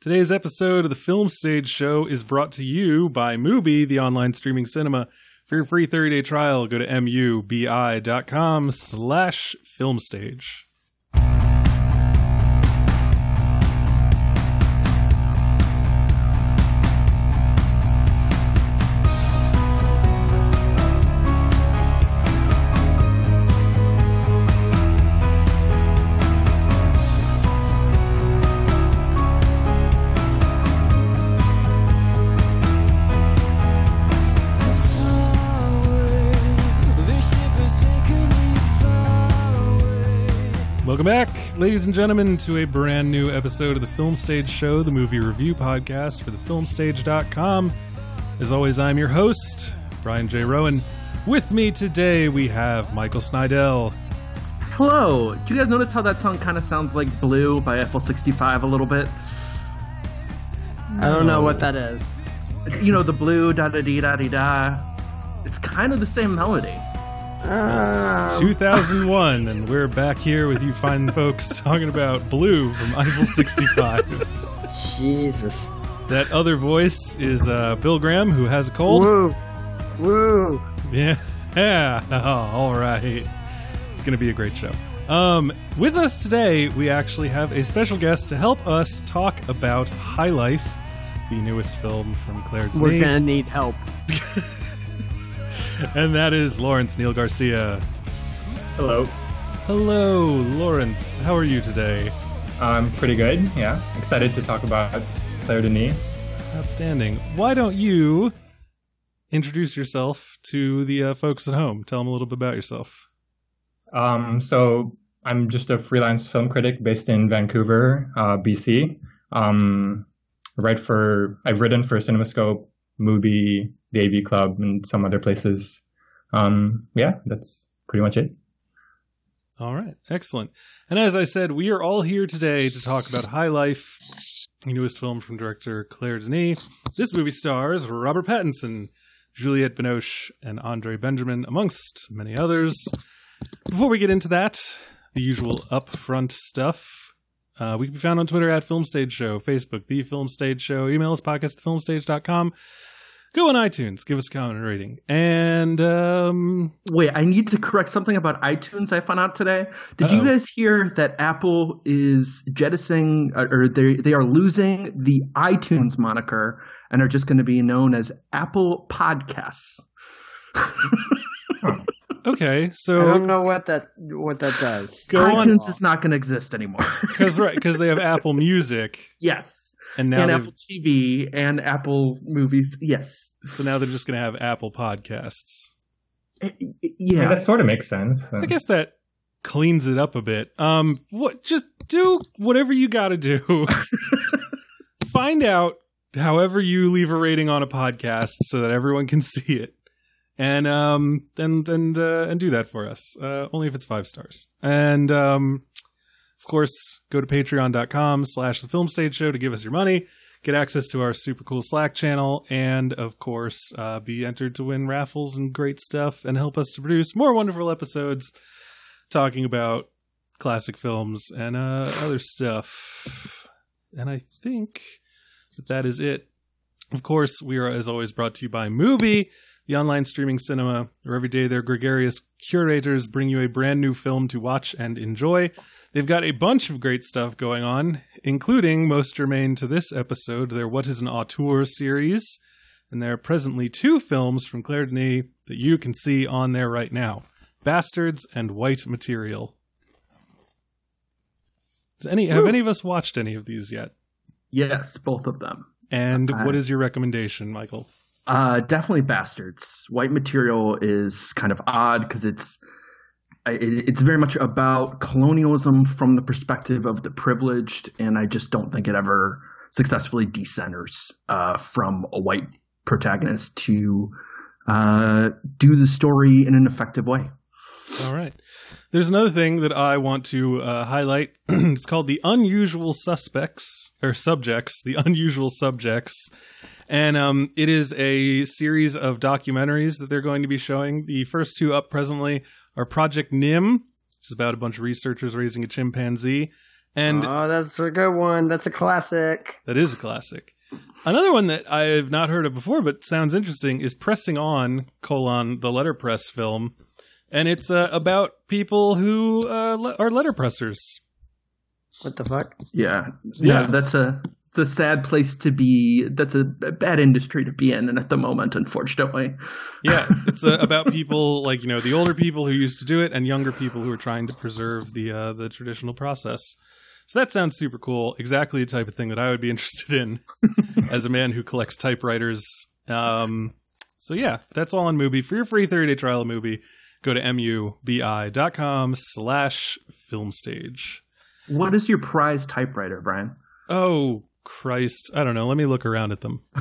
Today's episode of the Film Stage Show is brought to you by Mubi, the online streaming cinema. For your free 30-day trial, go to mubi.com slash filmstage. Back, ladies and gentlemen, to a brand new episode of the Film Stage Show, the movie review podcast for thefilmstage.com. As always, I'm your host, Brian J. Roan. With me today, we have Michael Snydel. Hello. Do you guys notice how that song kind of sounds like Blue by Eiffel 65 a little bit? I don't know what that is. You know, the blue da da dee da dee da. It's kind of the same melody. Uh, 2001, and we're back here with you fine folks talking about Blue from Eiffel 65. Jesus. That other voice is uh, Bill Graham, who has a cold. Woo. Woo. Yeah. Yeah. Oh, all right. It's going to be a great show. Um, with us today, we actually have a special guest to help us talk about High Life, the newest film from Claire We're gonna need help. and that is Lawrence Neil Garcia. Hello. Hello, Lawrence. How are you today? I'm pretty good. Yeah. Excited to talk about Claire Denis. Outstanding. Why don't you introduce yourself to the uh, folks at home? Tell them a little bit about yourself. Um, so I'm just a freelance film critic based in Vancouver, uh, BC. Um, I write for, I've written for CinemaScope, Mubi, the AV Club, and some other places. Um, yeah, that's pretty much it. All right, excellent. And as I said, we are all here today to talk about High Life, the newest film from director Claire Denis. This movie stars Robert Pattinson, Juliette Binoche, and Andre Benjamin, amongst many others. Before we get into that, the usual upfront stuff. Uh, we can be found on Twitter at Film Stage Show, Facebook, The Film Stage Show, email us podcast, thefilmstage.com. Go on iTunes, give us a comment and rating. And um, Wait, I need to correct something about iTunes I found out today. Did you Uh-oh. guys hear that Apple is jettisoning uh, or they they are losing the iTunes moniker and are just going to be known as Apple Podcasts? okay, so I don't know what that what that does. Go on. iTunes is not going to exist anymore. because right because they have Apple Music yes. and now and Apple TV and Apple movies. Yes. so now they're just going to have Apple Podcasts. Eh, eh, I mean, Yeah. that sort of makes sense. I guess that cleans it up a bit. Um, what just do whatever you got to do. Find out however you leave a rating on a podcast so that everyone can see it, and um, and and uh, and do that for us. Uh, only if it's five stars. And um, of course, go to patreon.com slash the film stage show to give us your money. Get access to our super cool Slack channel, and of course, uh, be entered to win raffles and great stuff, and help us to produce more wonderful episodes talking about classic films and uh, other stuff. And I think that that is it. Of course, we are, as always, brought to you by Mubi, the online streaming cinema, where every day their gregarious curators bring you a brand new film to watch and enjoy. They've got a bunch of great stuff going on, including, most germane to this episode, their What is an Auteur series. And there are presently two films from Claire Denis that you can see on there right now Bastards and White Material. Does any have any of us watched any of these yet? Yes, both of them. And what is your recommendation, Michael? Uh, definitely bastards. White material is kind of odd because it's it, it's very much about colonialism from the perspective of the privileged, and I just don't think it ever successfully decenters uh, from a white protagonist to uh, do the story in an effective way. All right. There's another thing that I want to uh, highlight. it's called the unusual suspects or subjects, the unusual subjects. And um, it is a series of documentaries that they're going to be showing. The first two up presently are Project Nim, which is about a bunch of researchers raising a chimpanzee, And oh, that's a good one. That's a classic. that is a classic. Another one that I've not heard of before, but sounds interesting, is Pressing On, colon, the letterpress film. And it's uh, about people who uh, le- are letterpressers. What the fuck? Yeah. Yeah. yeah, That's a it's a sad place to be. That's a bad industry to be in, and at the moment, unfortunately. Yeah, it's uh, about people like you know the older people who used to do it and younger people who are trying to preserve the uh, the traditional process. So that sounds super cool. Exactly the type of thing that I would be interested in as a man who collects typewriters. Um, so yeah, that's all on Mubi. For your free 30 day trial of Mubi, go to mubi.com slash filmstage. What is your prize typewriter, Brian? Oh Christ, I don't know. Let me look around at them.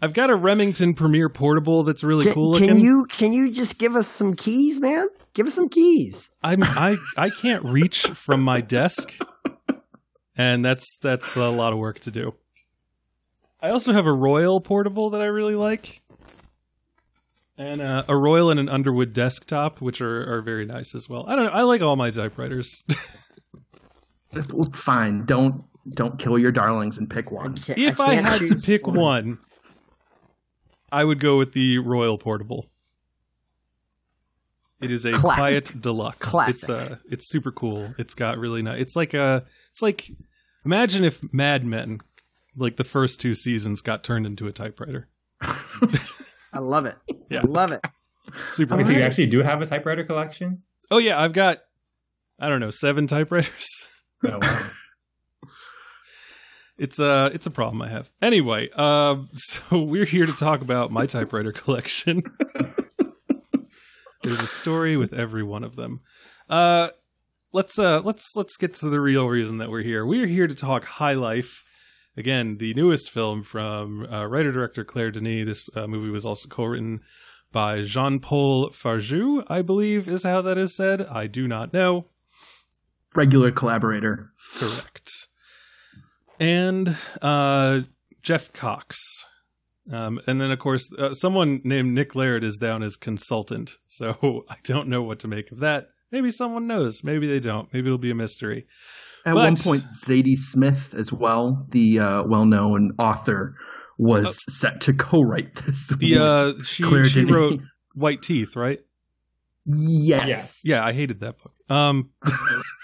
I've got a Remington Premier Portable that's really Can, cool looking. can you can you just give us some keys, man? Give us some keys. I'm I I can't reach from my desk, and that's that's a lot of work to do. I also have a Royal portable that I really like, and uh, a Royal and an Underwood desktop, which are are very nice as well. I don't know. I like all my typewriters. Fine. Don't don't kill your darlings and pick one. Can't- if I, can't had to pick one, I would go with the Royal portable. It is a Classic. quiet deluxe. It's uh it's super cool. It's got really nice. It's like a it's like imagine if Mad Men like the first two seasons got turned into a typewriter. I love it. Yeah. I love it. Super Okay, so you actually do have a typewriter collection? Oh yeah, I've got I don't know, 7 typewriters. Oh, wow. It's a it's a problem I have. Anyway, um, so we're here to talk about my typewriter collection. There's a story with every one of them. Uh, let's uh, let's let's get to the real reason that we're here. We're here to talk High Life. Again, the newest film from uh, writer director Claire Denis. This uh, movie was also co-written by Jean-Pol Fargeau, I believe is how that is said. I do not know. Regular collaborator. Correct. And uh, Geoff Cox. Um, and then, of course, uh, someone named Nick Laird is down as consultant. So I don't know what to make of that. Maybe someone knows. Maybe they don't. Maybe it'll be a mystery. At But- one point, Zadie Smith, as well, the uh, well-known author, was set to co-write this. The uh, she Claire she wrote White Teeth, right? yes. Yes. Yeah, I hated that book. Um,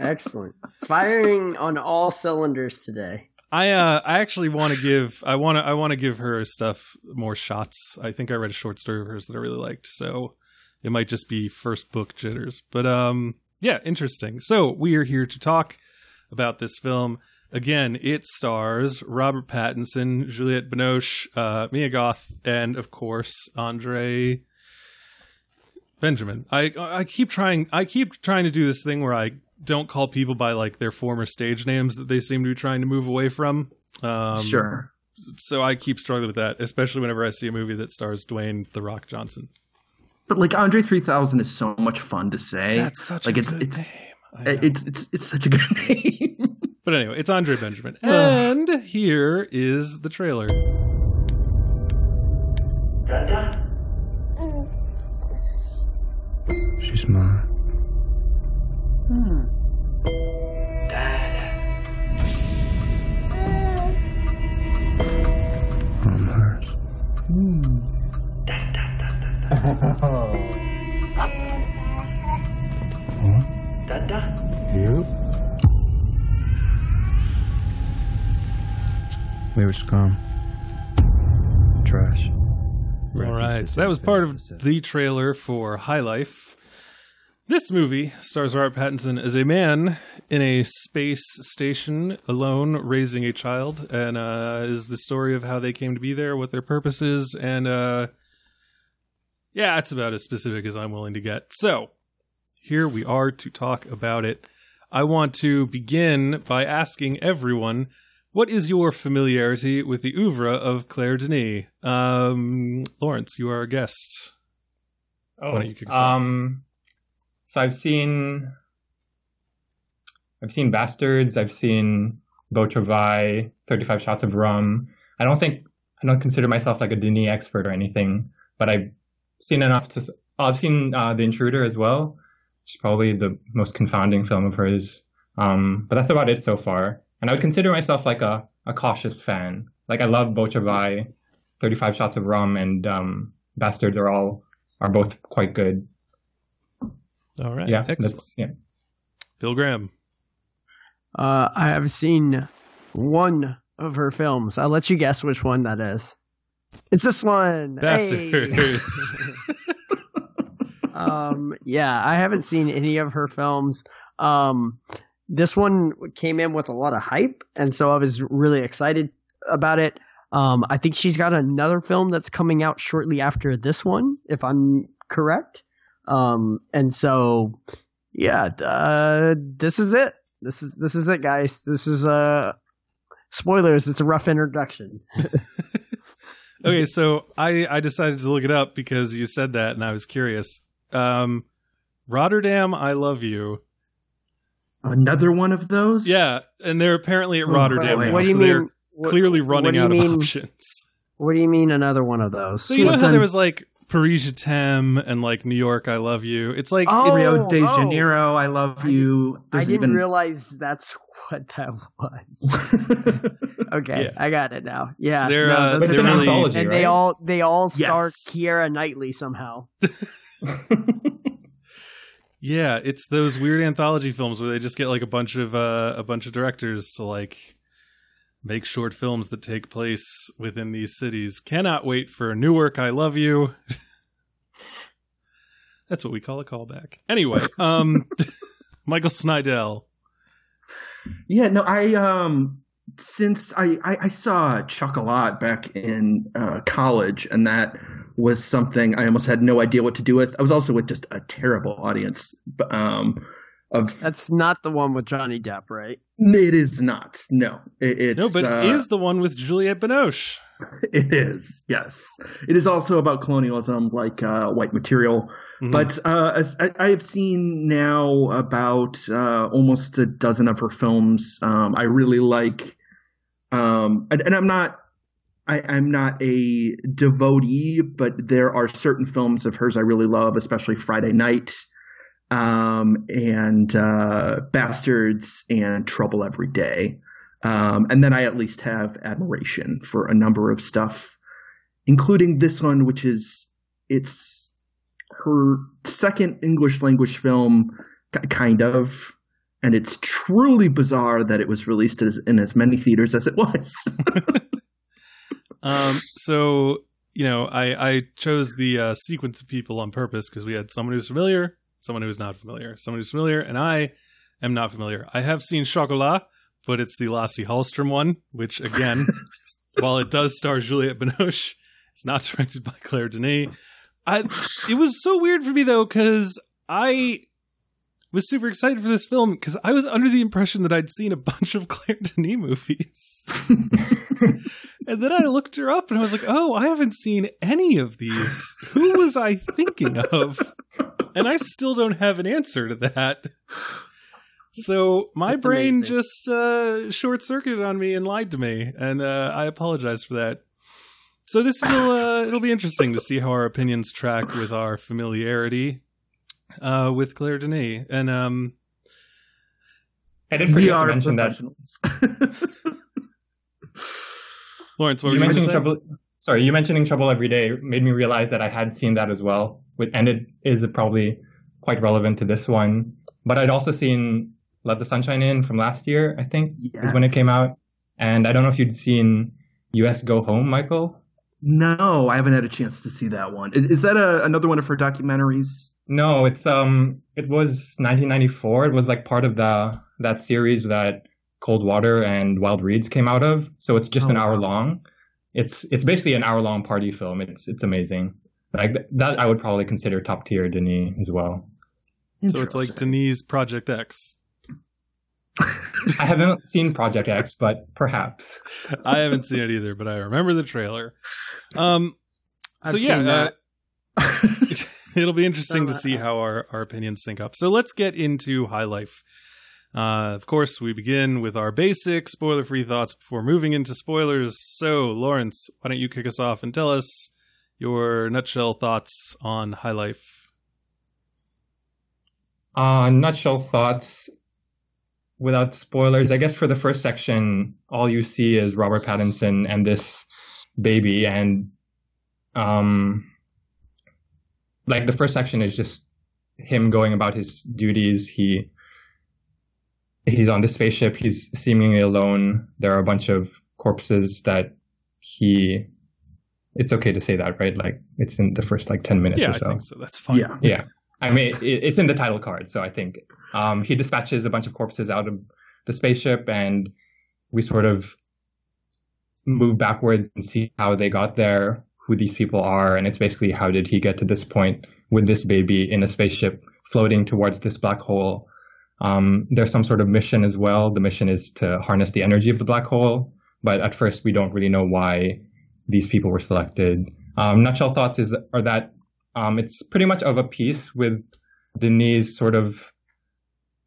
Excellent. Firing on all cylinders today. I uh, I actually want to give I want to I want to give her stuff more shots. I think I read a short story of hers that I really liked, so it might just be first book jitters. But um, yeah, interesting. So we are here to talk about this film. Again, it stars Robert Pattinson, Juliette Binoche, uh, Mia Goth, and of course Andre Benjamin. I I keep trying I keep trying to do this thing where I don't call people by like their former stage names that they seem to be trying to move away from. Um, sure. So I keep struggling with that, especially whenever I see a movie that stars Dwayne the Rock Johnson. But like Andre 3000 is so much fun to say. That's such like a it's good it's name. I it's it's it's such a good name. but anyway, it's Andre Benjamin, and here is the trailer. She's mine. You? We were scum. Trash. All right, so that was part of the trailer for High Life. This movie stars Robert Pattinson as a man in a space station alone raising a child, and uh, is the story of how they came to be there, what their purpose is, and uh, yeah, it's about as specific as I'm willing to get. So here we are to talk about it. I want to begin by asking everyone what is your familiarity with the oeuvre of Claire Denis? Um, Lawrence, you are a guest. Oh, um, so I've seen, I've seen Bastards. I've seen Beau Travail, Thirty Five Shots of Rum. I don't think I don't consider myself like a Denis expert or anything, but I've seen enough to. I've seen uh, The Intruder as well. It's probably the most confounding film of hers. Um, but that's about it so far. And I would consider myself like a, a cautious fan. Like I love Beau Travail, 35 Shots of Rum, and um, Bastards are all are both quite good. All right. Yeah, Excellent. that's yeah. Bill Graham. Uh, I have seen one of her films. I'll let you guess which one that is. It's this one. Hey! Um, yeah, I haven't seen any of her films. Um, this one came in with a lot of hype, and so I was really excited about it. Um, I think she's got another film that's coming out shortly after this one, if I'm correct. Um, and so, yeah, uh, this is it. This is this is it, guys. This is uh, spoilers. It's a rough introduction. okay, so I I decided to look it up because you said that, and I was curious. Um, Rotterdam, I love you. Another one of those? Yeah, and they're apparently at Oh, Rotterdam boy. now, what do you so they're mean? what- clearly running out of options. What do you mean another one of those? So you know how there was like Paris Je t'aime and like New York, I love you. It's like Oh, it's, Rio de oh. Janeiro, I love I you. I didn't even realize that's what that was. Okay, Yeah. I got it now. Yeah, They're, no, uh, those But are an really- anthology, and right? they all they all Yes. star Keira Knightley somehow. yeah, it's those weird anthology films where they just get like a bunch of uh, a bunch of directors to like make short films that take place within these cities. Cannot wait for new Newark, I love you. That's what we call a callback. Anyway, um Michael Snydel. Yeah, no, I um since I I, I saw Chocolat back in uh, college, and that was something I almost had no idea what to do with. I was also with just a terrible audience. Um, of That's not the one with Johnny Depp, right? it is not. No, it, it's No, but uh, it is the one with Juliette Binoche. It is. Yes, it is also about colonialism, like uh, white material. Mhm. But uh, as I, I have seen now about uh, almost a dozen of her films. Um, I really like, um, and, and I'm not, I, I'm not a devotee, but there are certain films of hers I really love, especially Friday Night, um, and uh, Bastards, and Trouble Every Day. Um, and then I at least have admiration for a number of stuff, including this one, which is it's her second English language film, kind of. And it's truly bizarre that it was released as, in as many theaters as it was. Um, so you know, I I chose the uh, sequence of people on purpose because we had someone who's familiar, someone who's not familiar, someone who's familiar, and I am not familiar. I have seen Chocolat, but it's the Lasse Hallstrom one, which again, while it does star Juliette Binoche, it's not directed by Claire Denis. I it was so weird for me though because I was super excited for this film because I was under the impression that I'd seen a bunch of Claire Denis movies. And then I looked her up and I was like, oh, I haven't seen any of these. Who was I thinking of? And I still don't have an answer to that. So my That's brain amazing. just uh, short circuited on me and lied to me, and uh, I apologize for that. So this will uh, it'll be interesting to see how our opinions track with our familiarity uh, with Claire Denis, and um, I did we forget are mention that professionals. Lawrence, what you were you mentioning trouble. Sorry, you mentioning trouble every day made me realize that I had seen that as well, with- and it is probably quite relevant to this one. But I'd also seen Let the Sunshine In from last year, I think, is when it came out. And I don't know if you'd seen U.S. Go Home, Michael. No, I haven't had a chance to see that one. Is, is that a, another one of her documentaries? No, it's um, it was 1994. It was like part of the that series that Cold Water and Wild Reeds came out of. So it's just Oh, an hour wow. long. It's it's basically an hour long party film. It's it's amazing. Like that, I would probably consider top tier Denis as well. So it's like Interesting. Denise Project X. I haven't seen Project X, but perhaps. I haven't seen it either, but I remember the trailer. Um, so I've yeah, seen uh, it'll be interesting to see how our, our opinions sync up. So let's get into High Life. Uh, of course, we begin with our basic spoiler free thoughts before moving into spoilers. So, Lawrence, why don't you kick us off and tell us your nutshell thoughts on High Life? Uh, nutshell thoughts without spoilers. I guess for the first section, all you see is Robert Pattinson and this baby, and um, like the first section is just him going about his duties. He he's on the spaceship. He's seemingly alone. There are a bunch of corpses that he. It's okay to say that, right? Like it's in the first like ten minutes Yeah, or I so. think so. That's fine. Yeah. Yeah, I mean it, it's in the title card, so I think um, he dispatches a bunch of corpses out of the spaceship, and we sort of move backwards and see how they got there, who these people are, and it's basically how did he get to this point with this baby in a spaceship floating towards this black hole. Um, there's some sort of mission as well. The mission is to harness the energy of the black hole, but at first we don't really know why these people were selected. Um, nutshell thoughts is are that um, it's pretty much of a piece with Denise's sort of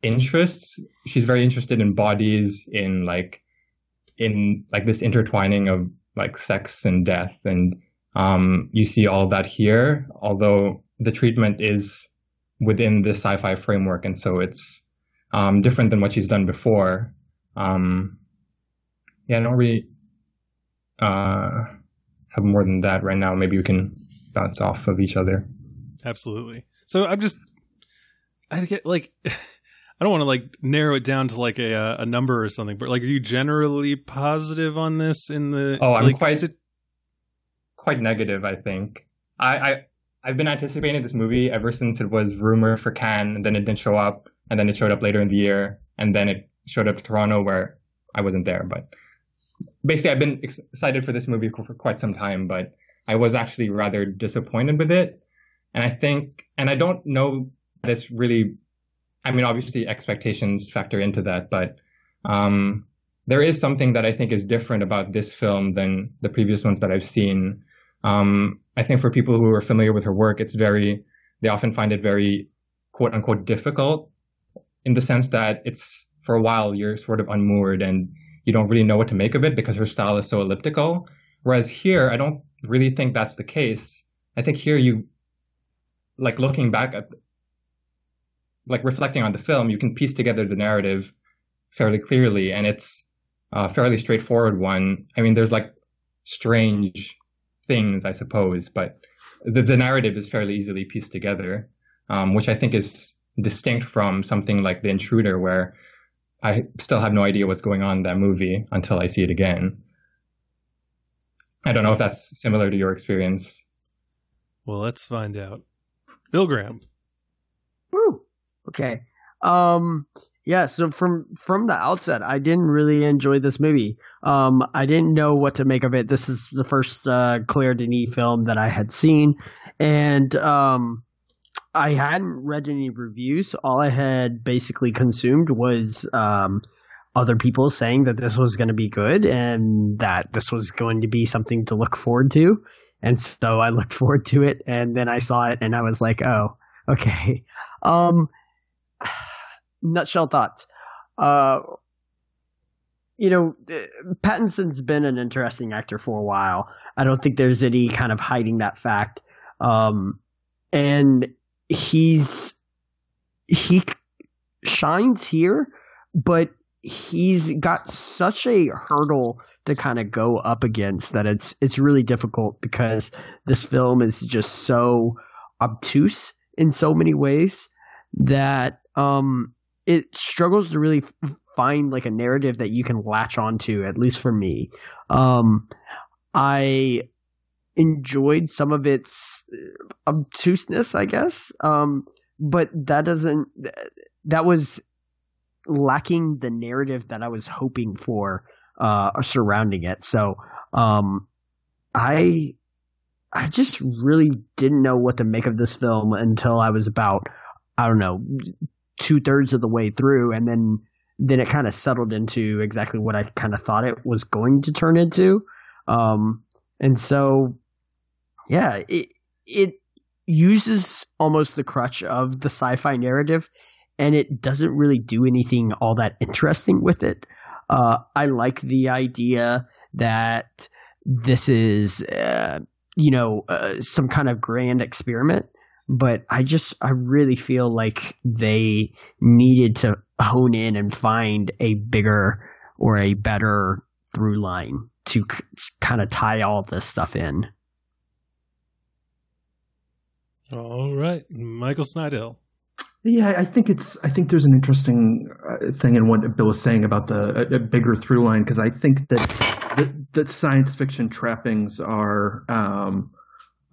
interests. She's very interested in bodies, in like in like this intertwining of like sex and death, and um, you see all that here. Although the treatment is within the sci-fi framework, and so it's um, different than what she's done before. Um, yeah, I don't really uh, have more than that right now. Maybe we can bounce off of each other. Absolutely. So I'm just, I get like, I don't want to like narrow it down to like a uh, a number or something, but like, are you generally positive on this in the? Oh, I'm like, quite- sit- quite negative, I think. I, I I've been anticipating this movie ever since it was rumored for Cannes, and then it didn't show up, and then it showed up later in the year, and then it showed up to Toronto where I wasn't there. But basically, I've been excited for this movie for, quite some time, but I was actually rather disappointed with it. And I think, and I don't know that it's really, I mean, obviously expectations factor into that, but um, there is something that I think is different about this film than the previous ones that I've seen. Um, I think for people who are familiar with her work, it's very, they often find it very quote unquote difficult in the sense that it's for a while you're sort of unmoored and you don't really know what to make of it because her style is so elliptical. Whereas here, I don't really think that's the case. I think here you, like looking back at, like reflecting on the film, you can piece together the narrative fairly clearly and it's a fairly straightforward one. I mean, there's like strange things, I suppose, but the, the narrative is fairly easily pieced together, um, which I think is distinct from something like The Intruder, where I still have no idea what's going on in that movie until I see it again. I don't know if that's similar to your experience. well, let's find out. Bill Graham. Woo. Okay. Um yeah, so from from the outset I didn't really enjoy this movie. Um I didn't know what to make of it. This is the first uh Claire Denis film that I had seen and um I hadn't read any reviews. All I had basically consumed was um other people saying that this was going to be good and that this was going to be something to look forward to. And so I looked forward to it and then I saw it and I was like, "Oh, okay." Um nutshell thoughts. Uh, you know, Pattinson's been an interesting actor for a while. I don't think there's any kind of hiding that fact. Um, and he's he shines here, but he's got such a hurdle to kind of go up against that it's it's really difficult because this film is just so obtuse in so many ways that um it struggles to really find like a narrative that you can latch onto at least for me. Um i enjoyed some of its uh, obtuseness i guess um but that doesn't that was lacking the narrative that i was hoping for uh surrounding it so um i i just really didn't know what to make of this film until i was about i don't know two thirds of the way through, and then then it kind of settled into exactly what I kind of thought it was going to turn into. Um, and so, yeah, it it uses almost the crutch of the sci-fi narrative, and it doesn't really do anything all that interesting with it. Uh, I like the idea that this is, uh, you know, uh, some kind of grand experiment but I just I really feel like they needed to hone in and find a bigger or a better through line to c- kind of tie all this stuff in. All right, Michael Snydel. Yeah, I think it's. I think there's an interesting uh, thing in what Bill was saying about the a, a bigger through line because I think that that, that science fiction trappings are um,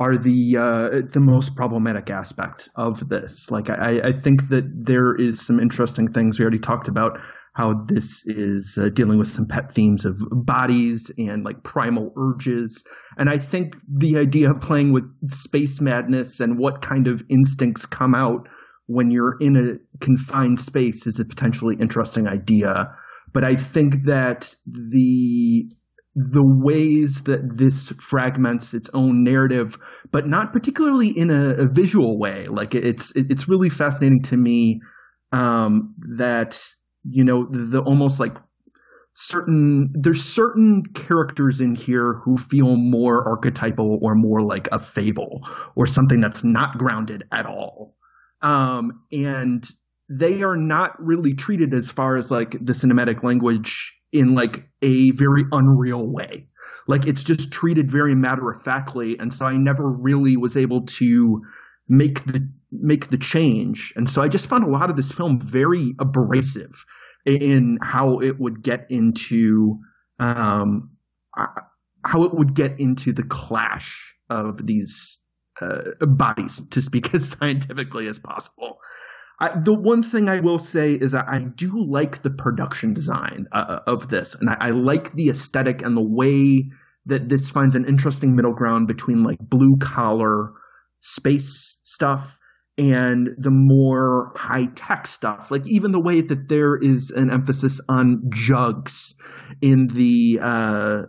are the uh, the most problematic aspect of this. Like, I, I think that there is some interesting things we already talked about how this is uh, dealing with some pet themes of bodies and like primal urges. And I think the idea of playing with space madness and what kind of instincts come out when you're in a confined space is a potentially interesting idea. But I think that the the ways that this fragments its own narrative, but not particularly in a, a visual way. Like it's it's really fascinating to me um, that you know the, the almost like certain there's certain characters in here who feel more archetypal or more like a fable or something that's not grounded at all. Um, and they are not really treated as far as like the cinematic language in like a very unreal way. Like it's just treated very matter of factly and so i never really was able to make the make the change and so i just found a lot of this film very abrasive in how it would get into um, how it would get into the clash of these uh, bodies, to speak as scientifically as possible. I, the one thing I will say is that I do like the production design uh, of this, and I, I like the aesthetic and the way that this finds an interesting middle ground between like blue collar space stuff and the more high tech stuff. Like even the way that there is an emphasis on jugs in the uh,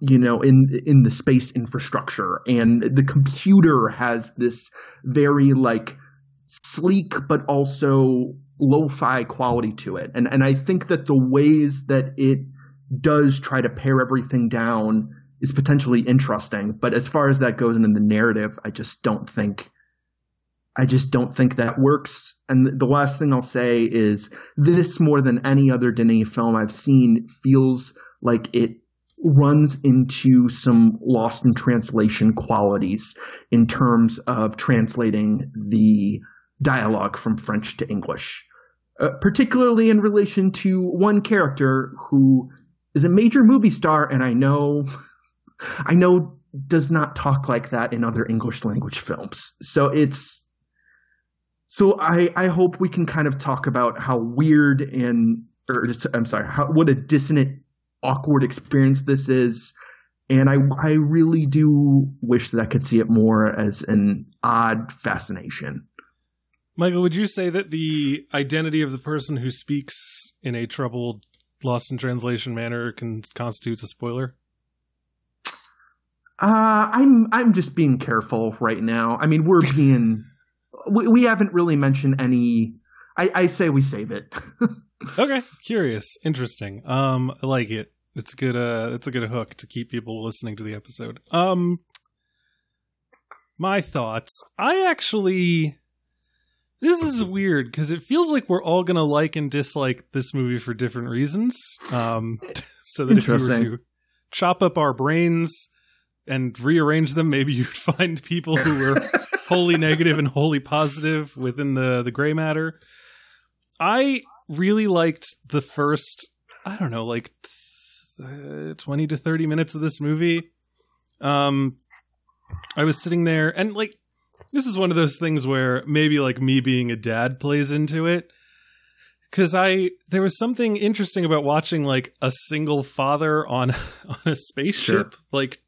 you know in in the space infrastructure, and the computer has this very like sleek but also lo-fi quality to it. And and I think that the ways that it does try to pare everything down is potentially interesting. But as far as that goes in the narrative, I just don't think I just don't think that works. And the last thing I'll say is this more than any other Denis film I've seen feels like it runs into some lost in translation qualities in terms of translating the dialogue from French to English, uh, particularly in relation to one character who is a major movie star, and I know, I know, does not talk like that in other English language films. So it's so I, I hope we can kind of talk about how weird and or I'm sorry, how, what a dissonant, awkward experience this is. And I I really do wish that I could see it more as an odd fascination. Michael, would you say that the identity of the person who speaks in a troubled, lost in translation manner can constitutes a spoiler? Uh, I'm I'm just being careful right now. I mean, we're being we, we haven't really mentioned any. I, I say we save it. okay, curious, interesting. Um, I like it. It's a good. Uh, it's a good hook to keep people listening to the episode. Um, my thoughts. I actually. This is weird because it feels like we're all gonna like and dislike this movie for different reasons. Um, so that if you were to chop up our brains and rearrange them, maybe you'd find people who were wholly negative and wholly positive within the the gray matter. I really liked the first, I don't know, like th- 20 to 30 minutes of this movie. Um I was sitting there and like this is one of those things where maybe like me being a dad plays into it because I there was something interesting about watching like a single father on on a spaceship sure. like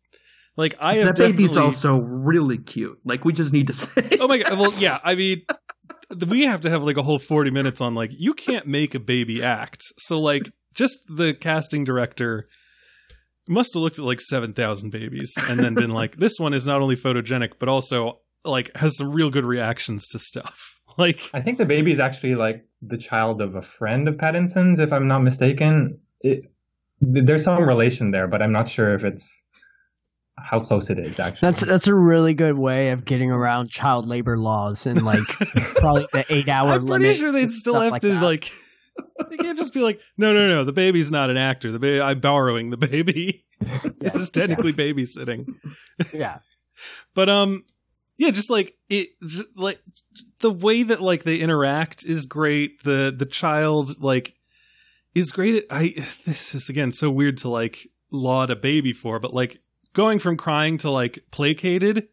like I have that baby's also really cute. Like we just need to say. oh my god! Well, yeah. I mean, we have to have like a whole forty minutes on like you can't make a baby act. So like, just the casting director must have looked at like seven thousand babies and then been like, this one is not only photogenic but also like has some real good reactions to stuff. Like, I think the baby is actually like the child of a friend of Pattinson's, if I'm not mistaken. It, there's some relation there, but I'm not sure if it's how close it is actually. That's that's a really good way of getting around child labor laws and like probably the eight hour I'm pretty sure they'd still have like to that. like. They can't just be like, no, no, no. The baby's not an actor. The baby, I'm borrowing the baby. this is technically babysitting. yeah. But um, yeah, just like it, like the way that like they interact is great. The the child like is great. At, I this is again so weird to like laud a baby for, but like going from crying to like placated.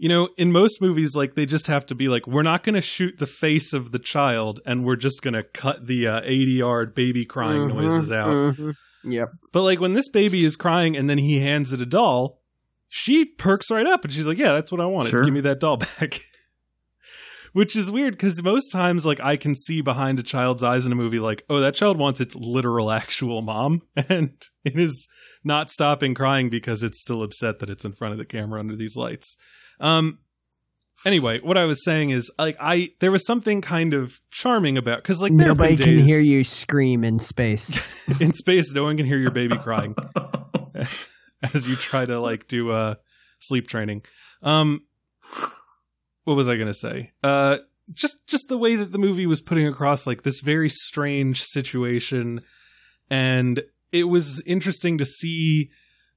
You know, in most movies, like they just have to be like, we're not going to shoot the face of the child, and we're just going to cut the uh, eighty yard baby crying Mhm, noises out. mhm. Yep. But like when this baby is crying and then he hands it a doll, she perks right up and she's like, "Yeah, that's what I wanted. Sure. Give me that doll back." Which is weird because most times, like I can see behind a child's eyes in a movie, like, "Oh, that child wants its literal, actual mom," and it is not stopping crying because it's still upset that it's in front of the camera under these lights. Um. Anyway, what I was saying is, like, I there was something kind of charming about because, like, there Nobody been can hear you scream in space. in space. No one can hear your baby crying as you try to like do uh sleep training. Um what was I going to say? Uh just just the way that the movie was putting across like this very strange situation. And it was interesting to see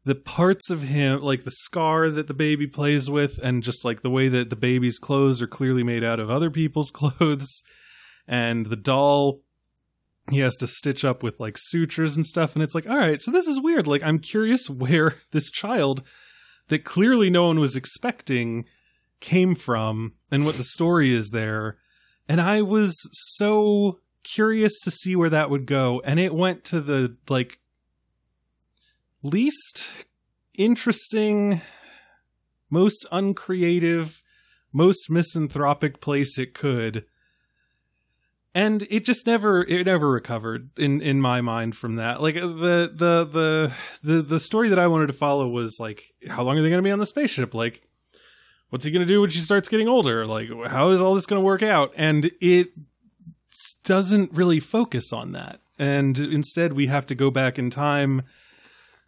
the parts of him like the scar that the baby plays with and just like the way that the baby's clothes are clearly made out of other people's clothes. And the doll he has to stitch up with like sutures and stuff. And it's like all right so this is weird. Like i'm curious where this child that clearly no one was expecting came from and what the story is there. And i was so curious to see where that would go. And it went to the like least interesting most uncreative most misanthropic place it could. And it just never it never recovered in in my mind from that. Like the the the the the story that i wanted to follow was like how long are they going to be on the spaceship? Like what's he going to do when she starts getting older? Like how is all this going to work out? And it doesn't really focus on that. And instead we have to go back in time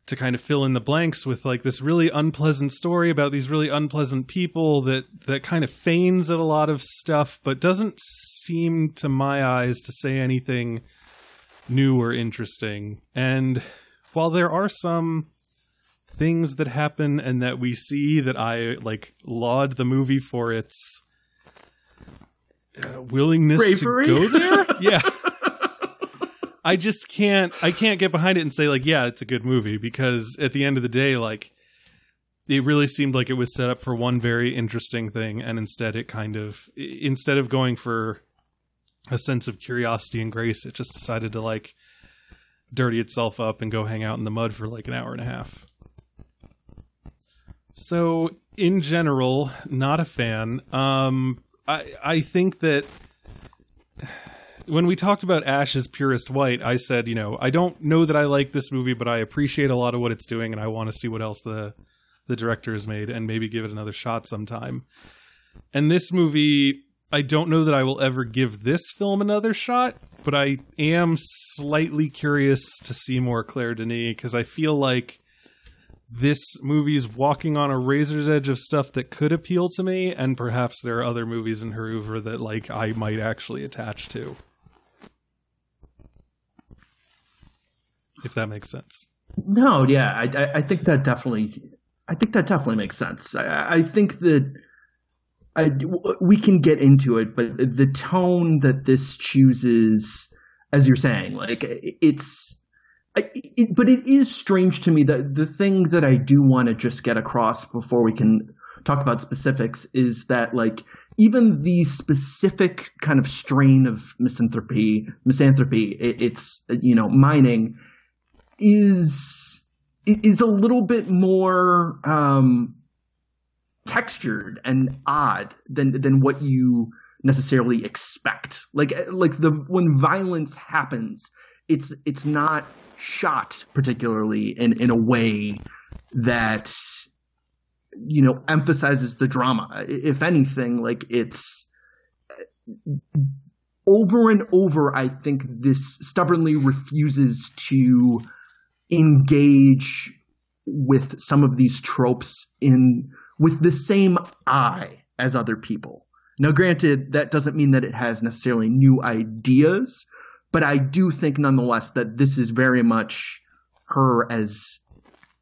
to kind of fill in the blanks with like this really unpleasant story about these really unpleasant people that that kind of feigns at a lot of stuff but doesn't seem to my eyes to say anything new or interesting. And while there are some things that happen and that we see that I like laud the movie for its uh, willingness Bravery? to go there yeah I just can't I can't get behind it and say like yeah it's a good movie because at the end of the day like it really seemed like it was set up for one very interesting thing and instead it kind of instead of going for a sense of curiosity and grace it just decided to like dirty itself up and go hang out in the mud for like an hour and a half. So in general, not a fan. Um I I think that when we talked about Ash Is Purest White, I said, you know, I don't know that I like this movie, but I appreciate a lot of what it's doing, and I want to see what else the the director has made, and maybe give it another shot sometime. And this movie, I don't know that I will ever give this film another shot, but I am slightly curious to see more Claire Denis because I feel like this movie's walking on a razor's edge of stuff that could appeal to me, and perhaps there are other movies in her oeuvre that like I might actually attach to. If that makes sense. No, yeah, I, I, think that definitely, I think that definitely makes sense. I, I think that I, we can get into it, but the tone that this chooses, as you're saying, like it's, It, but it is strange to me that the thing that I do want to just get across before we can talk about specifics is that like even the specific kind of strain of misanthropy, misanthropy, it, it's you know mining is is a little bit more um, textured and odd than than what you necessarily expect. Like like the when violence happens, it's it's not shot particularly in in a way that you know emphasizes the drama. If anything, like it's uh, over and over. I think this stubbornly refuses to engage with some of these tropes in with the same eye as other people. Now, granted, that doesn't mean that it has necessarily new ideas, but I do think nonetheless that this is very much her as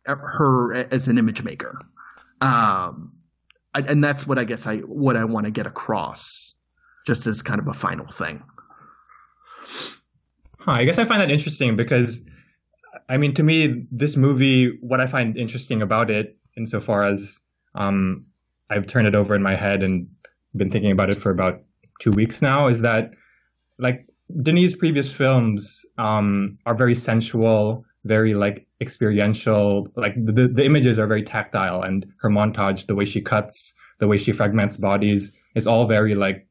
her as an image maker. Um, and that's what I guess I what I want to get across, just as kind of a final thing. Huh, I guess I find that interesting because, I mean, to me, this movie, what I find interesting about it, insofar as um, I've turned it over in my head and been thinking about it for about two weeks now, is that like Denis' previous films um, are very sensual, very like experiential. Like the the images are very tactile, and her montage, the way she cuts, the way she fragments bodies, is all very like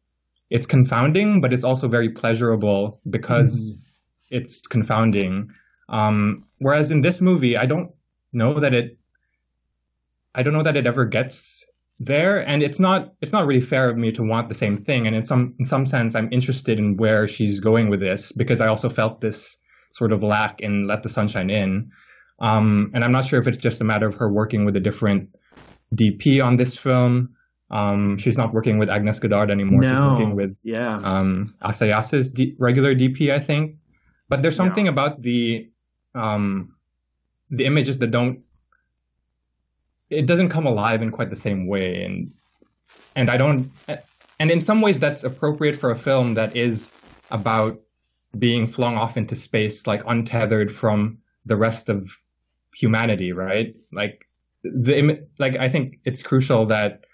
it's confounding, but it's also very pleasurable because mm-hmm. it's confounding. Um, whereas in this movie, I don't know that it. I don't know that it ever gets there, and it's not. It's not really fair of me to want the same thing. And in some in some sense, I'm interested in where she's going with this because I also felt this sort of lack in Let the Sunshine In. Um, and I'm not sure if it's just a matter of her working with a different DP on this film. Um, she's not working with Agnes Godard anymore. No. She's working with yeah. um, Assayas's D- regular DP, I think. But there's something yeah. about the um, the images that don't. It doesn't come alive in quite the same way, and and I don't. And in some ways, that's appropriate for a film that is about being flung off into space, like untethered from the rest of humanity, right? Like the like I think it's crucial that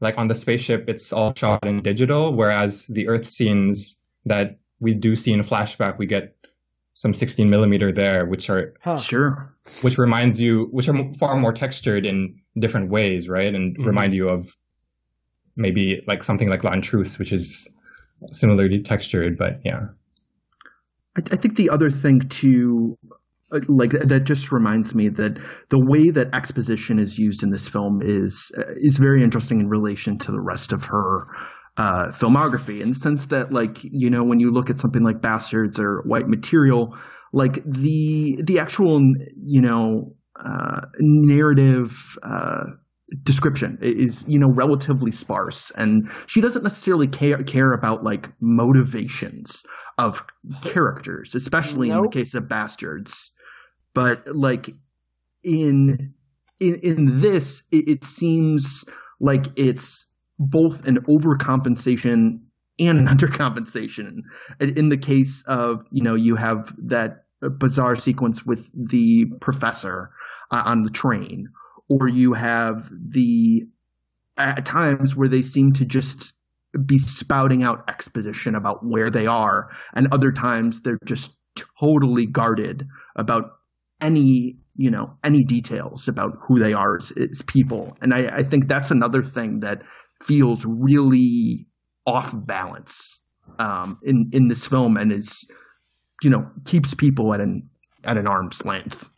like on the spaceship it's all shot in digital, whereas the Earth scenes that we do see in flashback, we get some 16 millimeter there, which are huh. sure, which reminds you, which are far more textured in different ways, right? And mm-hmm. remind you of maybe like something like L'Intrus, which is similarly textured, but yeah. I, I think the other thing too uh, like that just reminds me that the way that exposition is used in this film is uh, is very interesting in relation to the rest of her uh, filmography in the sense that like you know when you look at something like bastards or white material like the the actual you know uh, narrative uh, description. Is you know relatively sparse and she doesn't necessarily care care about like motivations of characters especially nope. in the case of bastards. But like in in in this it, it seems like it's both an overcompensation and an undercompensation. In the case of you know you have that bizarre sequence with the professor uh, on the train or you have the at times where they seem to just be spouting out exposition about where they are, and other times they're just totally guarded about any you know any details about who they are as, as people. And I, I think that's another thing that feels really off balance um, in in this film, and is you know keeps people at an at an arm's length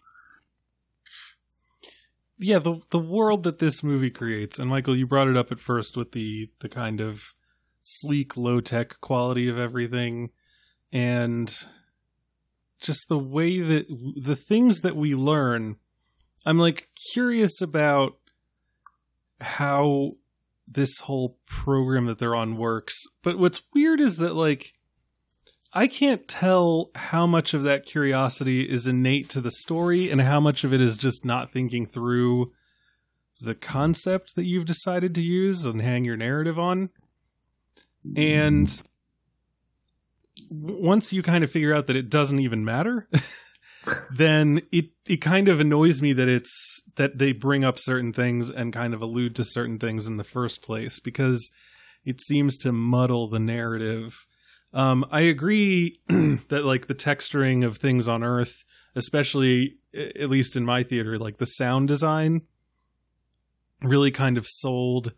yeah, the the world that this movie creates, and Michael, you brought it up at first with the the kind of sleek, low tech quality of everything, and just the way that the things that we learn. I'm like curious about how this whole program that they're on works. But what's weird is that like I can't tell how much of that curiosity is innate to the story and how much of it is just not thinking through the concept that you've decided to use and hang your narrative on. And once you kind of figure out that it doesn't even matter, then it it kind of annoys me that it's that they bring up certain things and kind of allude to certain things in the first place because it seems to muddle the narrative um, I agree that like the texturing of things on Earth, especially at least in my theater, like the sound design, really kind of sold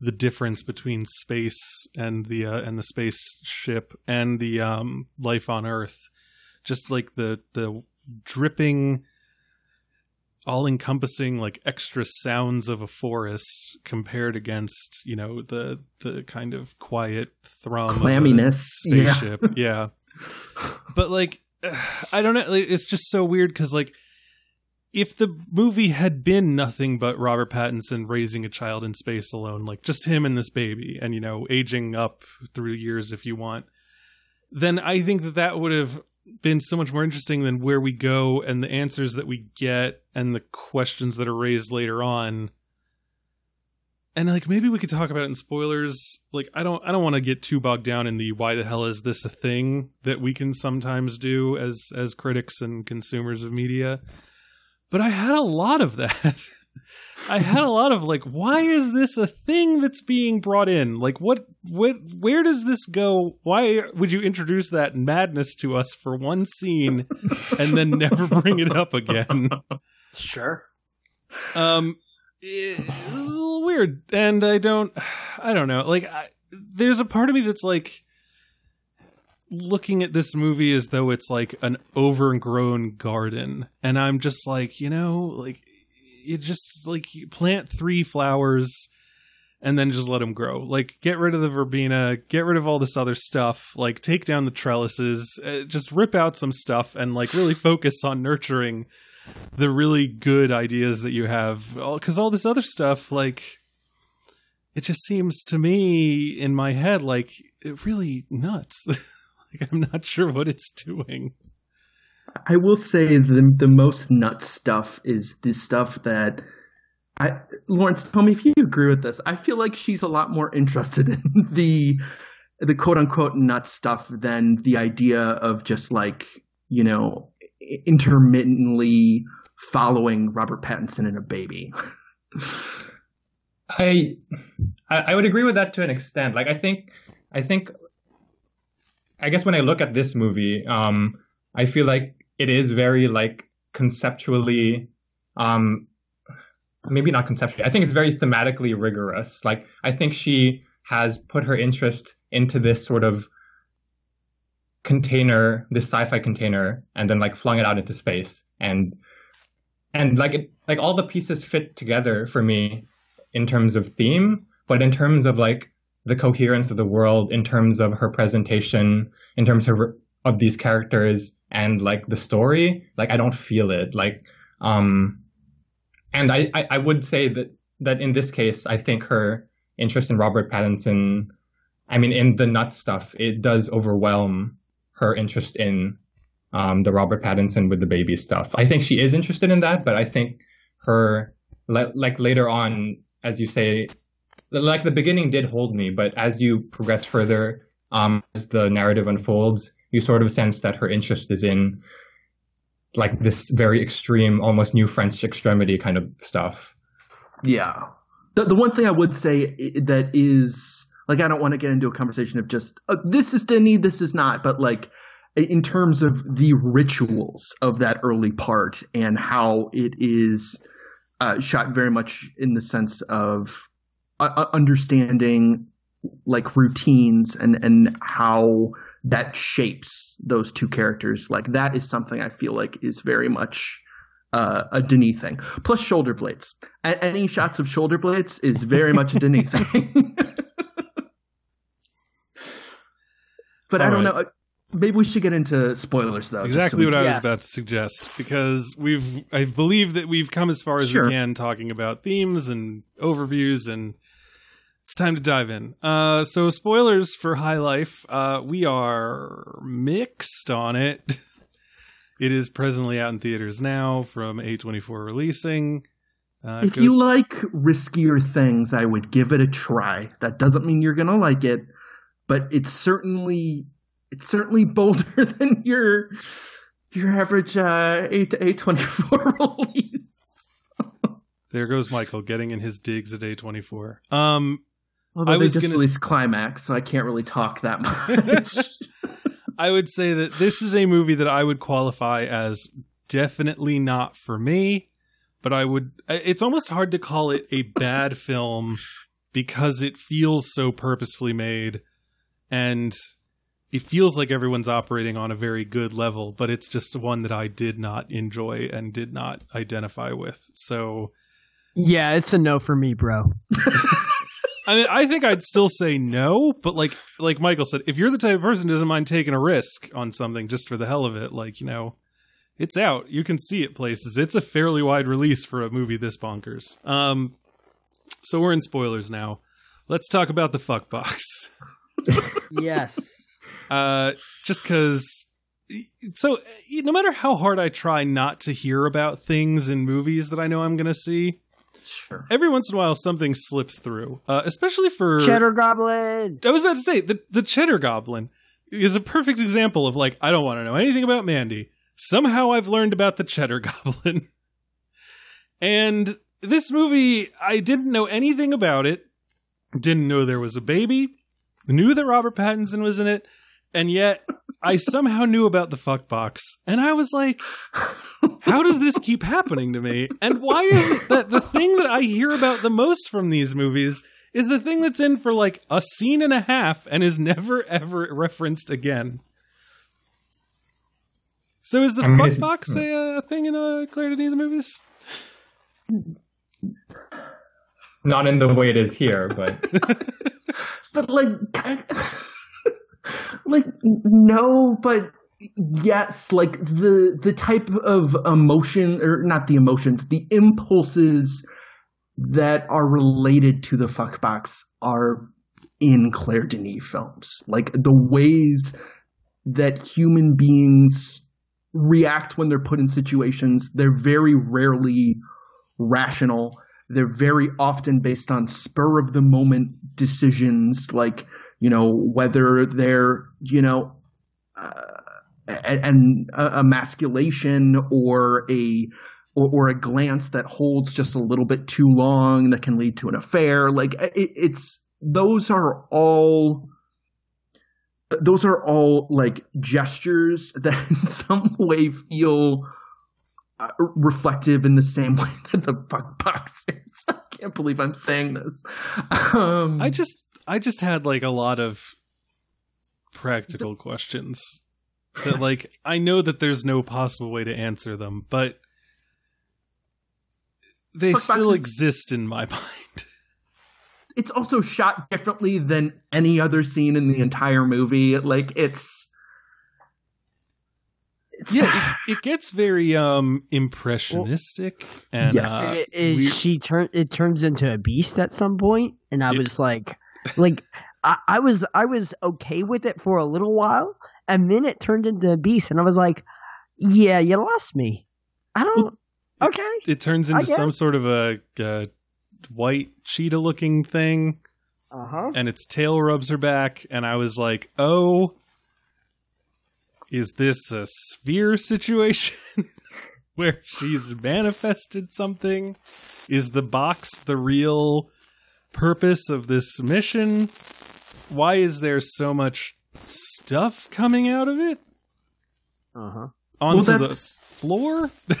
the difference between space and the uh, and the spaceship and the um, life on Earth. Just like the the dripping all encompassing like extra sounds of a forest compared against you know the the kind of quiet thrum clamminess spaceship yeah. yeah but like i don't know it's just so weird because like if the movie had been nothing but Robert Pattinson raising a child in space alone, like just him and this baby, and you know, aging up through years if you want, then I think that that would have been so much more interesting than where we go and the answers that we get and the questions that are raised later on. And like maybe we could talk about it in spoilers. Like I don't I don't want to get too bogged down in the why the hell is this a thing that we can sometimes do as as critics and consumers of media. But I had a lot of that. I had a lot of like, why is this a thing that's being brought in? Like, what, what, where does this go? Why would you introduce that madness to us for one scene and then never bring it up again? Sure. Um, it's a little weird, and I don't, I don't know. Like, I, there's a part of me that's like looking at this movie as though it's like an overgrown garden, and I'm just like, you know, like you just like plant three flowers and then just let them grow. Like get rid of the verbena, get rid of all this other stuff, like take down the trellises, uh, just rip out some stuff and like really focus on nurturing the really good ideas that you have cuz all this other stuff like it just seems to me in my head like it really nuts. like I'm not sure what it's doing. I will say the the most nuts stuff is the stuff that I Lawrence, tell me if you agree with this. I feel like she's a lot more interested in the the quote unquote nuts stuff than the idea of just like, you know, intermittently following Robert Pattinson and a baby. I I would agree with that to an extent. Like I think I think I guess when I look at this movie, um, I feel like it is very like conceptually um maybe not conceptually i think it's very thematically rigorous. Like i think she has put her interest into this sort of container this sci-fi container and then like flung it out into space. And and like it like all the pieces fit together for me in terms of theme but in terms of like the coherence of the world in terms of her presentation in terms of her, of these characters and like the story like i don't feel it. Like um and I, I i would say that that in this case i think her interest in robert pattinson i mean in the nut stuff it does overwhelm her interest in um the robert pattinson with the baby stuff. I think she is interested in that but i think her like later on as you say like the beginning did hold me but as you progress further um as the narrative unfolds you sort of sense that her interest is in like this very extreme, almost new French extremity kind of stuff. Yeah. The, the one thing I would say that is like I don't want to get into a conversation of just uh, this is Denis, this is not, but like in terms of the rituals of that early part and how it is uh, shot very much in the sense of uh, understanding like routines and and how that shapes those two characters. Like that is something I feel like is very much uh, a Denis thing. Plus shoulder blades. A- any shots of shoulder blades is very much a Denis thing. but All I don't right. know. Maybe we should get into spoilers though. Exactly so what I was about to suggest because we've I believe that we've come as far as sure. we can talking about themes and overviews and it's time to dive in. Uh, so spoilers for High Life. Uh, we are mixed on it. It is presently out in theaters now from A24 releasing. Uh, if go- you like riskier things, I would give it a try. That doesn't mean you're gonna like it, but it's certainly it's certainly bolder than your your average uh, A to A24 release. there goes Michael getting in his digs at A24. Um, Although I was just gonna... released Climax, so I can't really talk that much. I would say that this is a movie that I would qualify as definitely not for me, but I would. It's almost hard to call it a bad film because it feels so purposefully made and it feels like everyone's operating on a very good level, but it's just one that I did not enjoy and did not identify with. So, yeah, it's a no for me, bro. I mean, I think I'd still say no, but like like Michael said, if you're the type of person who doesn't mind taking a risk on something just for the hell of it, like you know, It's out. You can see it places. It's a fairly wide release for a movie this bonkers. Um, so we're in spoilers now. Let's talk about the fuck box. yes. Uh, just because. So, no matter how hard I try not to hear about things in movies that I know I'm going to see, Sure. every once in a while something slips through. Uh, especially for Cheddar Goblin. I was about to say the the Cheddar Goblin is a perfect example of like I don't want to know anything about Mandy. Somehow I've learned about the Cheddar Goblin. and this movie, I didn't know anything about it. Didn't know there was a baby. Knew that Robert Pattinson was in it, and yet I somehow knew about the fuck box. And I was like, how does this keep happening to me? And why is it that the thing that I hear about the most from these movies is the thing that's in for like a scene and a half and is never ever referenced again? So is the I mean, fuck box a, uh, thing in uh, Claire Denis movies? Not in the way it is here, but but like like no but yes like the the type of emotion or not the emotions the impulses that are related to the fuck box are in claire denis films. Like the ways that human beings react when they're put in situations they're very rarely rational. They're very often based on spur of the moment decisions. Like you know whether they're you know uh, and a emasculation or a or, or a glance that holds just a little bit too long that can lead to an affair like it, it's those are all those are all like gestures that in some way feel uh, reflective in the same way that the fuck box is. I can't believe I'm saying this. Um, I just I just had like a lot of practical questions that like I know that there's no possible way to answer them, but they Fuck still boxes- exist in my mind. it's also shot differently than any other scene in the entire movie. Like it's. It's yeah, it, it gets very um impressionistic and Yes. uh, It- it- she turn it turns into a beast at some point, and I Yeah. was like, like I, I was I was okay with it for a little while, and then it turned into a beast, and I was like, yeah, you lost me. I don't. Okay. it turns into some sort of a, uh white cheetah looking thing Uh huh. and its tail rubs her back and I was like, "Oh, is this a sphere situation where she's manifested something? Is the box the real purpose of this mission? Why is there so much stuff coming out of it Uh huh. onto the that's- floor?"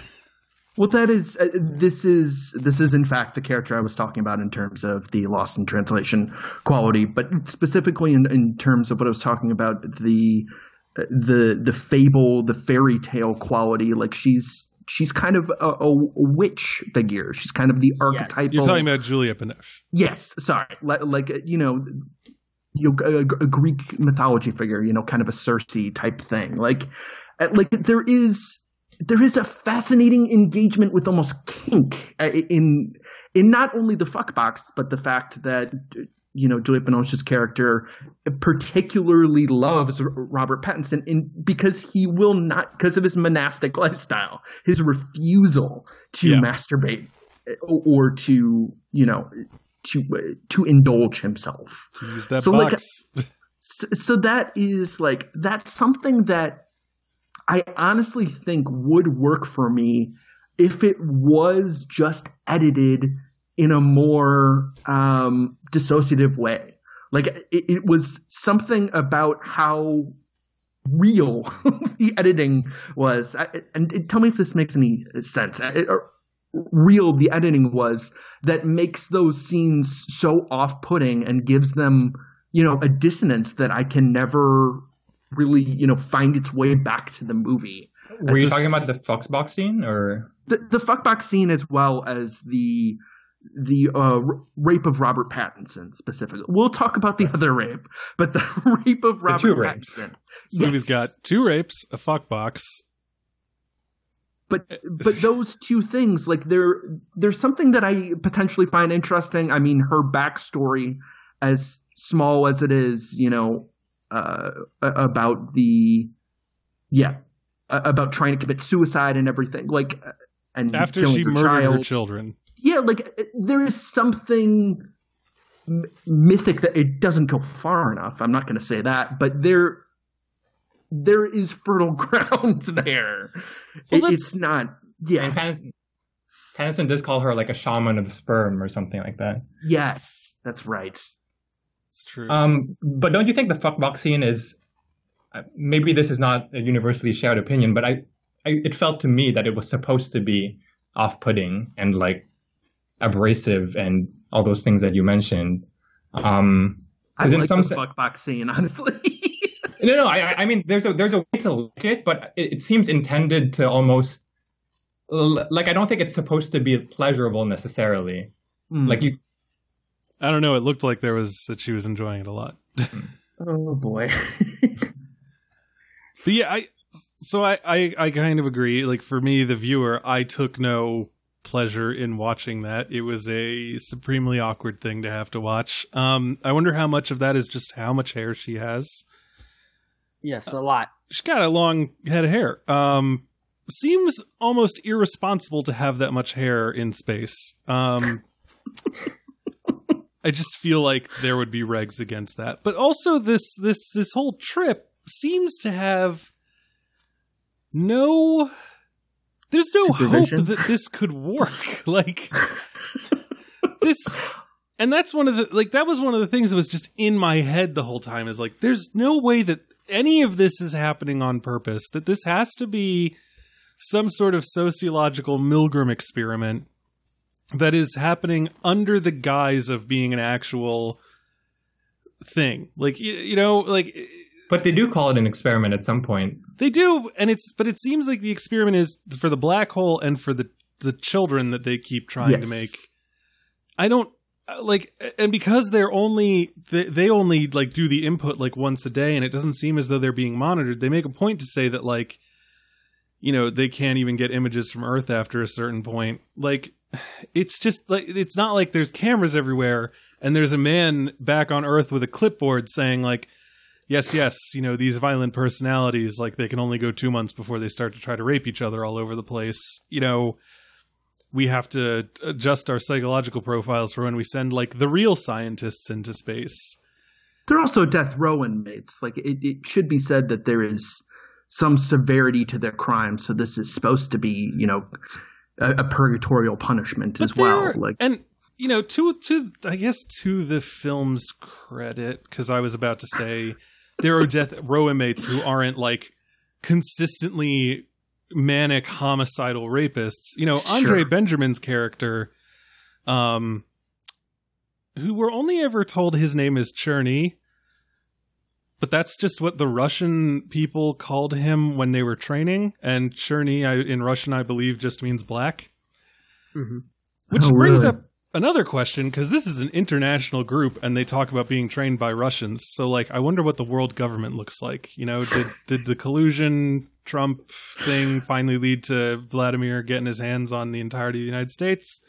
Well, that is uh, this is this is in fact the character I was talking about in terms of the lost in translation quality, but specifically in, in terms of what I was talking about the uh, the the fable, the fairy tale quality. Like she's she's kind of a, a witch figure. She's kind of the archetypal. You're talking about Juliette Binoche. Yes, sorry, like, like you know, you know, a, a Greek mythology figure, you know, kind of a Circe type thing. Like, uh, like there is there is a fascinating engagement with almost kink uh, in in not only the fuck box, but the fact that you know Juliette Binoche's character particularly loves Robert Pattinson in because he will not because of his monastic lifestyle, his refusal to Yeah. masturbate or to you know to to indulge himself. To use that So, like, box. So, so that is like that's something that I honestly think would work for me if it was just edited in a more um, dissociative way. Like it, it was something about how real the editing was, I, and it, tell me if this makes any sense. It, real the editing was that makes those scenes so off-putting and gives them you know a dissonance that I can never really you know find its way back to the movie. were you talking about the Foxbox scene or? The the fuckbox scene as well as the the uh, rape of Robert Pattinson specifically. We'll talk about the other rape, but the rape of Robert two rapes. Pattinson. This movie's got two rapes, a fuck box, but but those two things like there there's something that I potentially find interesting. I mean, her backstory, as small as it is, you know, uh, about the yeah about trying to commit suicide and everything like and After she murdered her children. Yeah like there is something mythic that it doesn't go far enough i'm not going to say that but there there is fertile ground there Well, It- it's not yeah And Candice, Candice does call her like a shaman of sperm or something like that. yes that's right It's true. Um, but don't you think the fuckbox scene is uh, maybe this is not a universally shared opinion, but I, I it felt to me that it was supposed to be off-putting and like abrasive and all those things that you mentioned. Um, i 'Cause in like some the se- fuck box scene honestly no, no, I, I- I mean, there's a there's a way to like it, but it, it seems intended to almost like I don't think it's supposed to be pleasurable necessarily. Mm. Like you, I don't know. It looked like there was that she was enjoying it a lot. oh boy But yeah, I so I, I I kind of agree. Like for me, the viewer, I took no pleasure in watching that. It was a supremely awkward thing to have to watch. Um, I wonder how much of that is just how much hair she has. Yes, a lot. She's got a long head of hair. Um, seems almost irresponsible to have that much hair in space. Um, I just feel like there would be regs against that. But also this this this whole trip seems to have no there's no hope that this could work. like this and that's one of the like that was one of the things that was just in my head the whole time is like there's no way that any of this is happening on purpose that this has to be some sort of sociological milgram experiment that is happening under the guise of being an actual thing like you, you know like but they do call it an experiment at some point. They do and it's but it seems like the experiment is for the black hole and for the the children that they keep trying to make. I don't like and because they're only they, they only like do the input like once a day and it doesn't seem as though they're being monitored they make a point to say that like you know they can't even get images from earth after a certain point. Like it's just like it's not like there's cameras everywhere and there's a man back on earth with a clipboard saying like yes yes you know these violent personalities like they can only go 2 months before they start to try to rape each other all over the place you know we have to adjust our psychological profiles for when we send like the real scientists into space they're also death row inmates. Like it, it should be said that there is some severity to their crime, so this is supposed to be, you know, a, a purgatorial punishment as well. Like and you know to to i guess to the film's credit because i was about to say there are death row inmates who aren't like consistently manic homicidal rapists you know andre Sure. benjamin's character um who we're only ever told his name is cherney but that's just what the Russian people called him when they were training, and Cherney I, in Russian, I believe, just means black. Mhm. Which Oh, brings really? up another question because this is an international group and they talk about being trained by Russians. So, like, I wonder what the world government looks like. You know, did did the collusion Trump thing finally lead to Vladimir getting his hands on the entirety of the United States?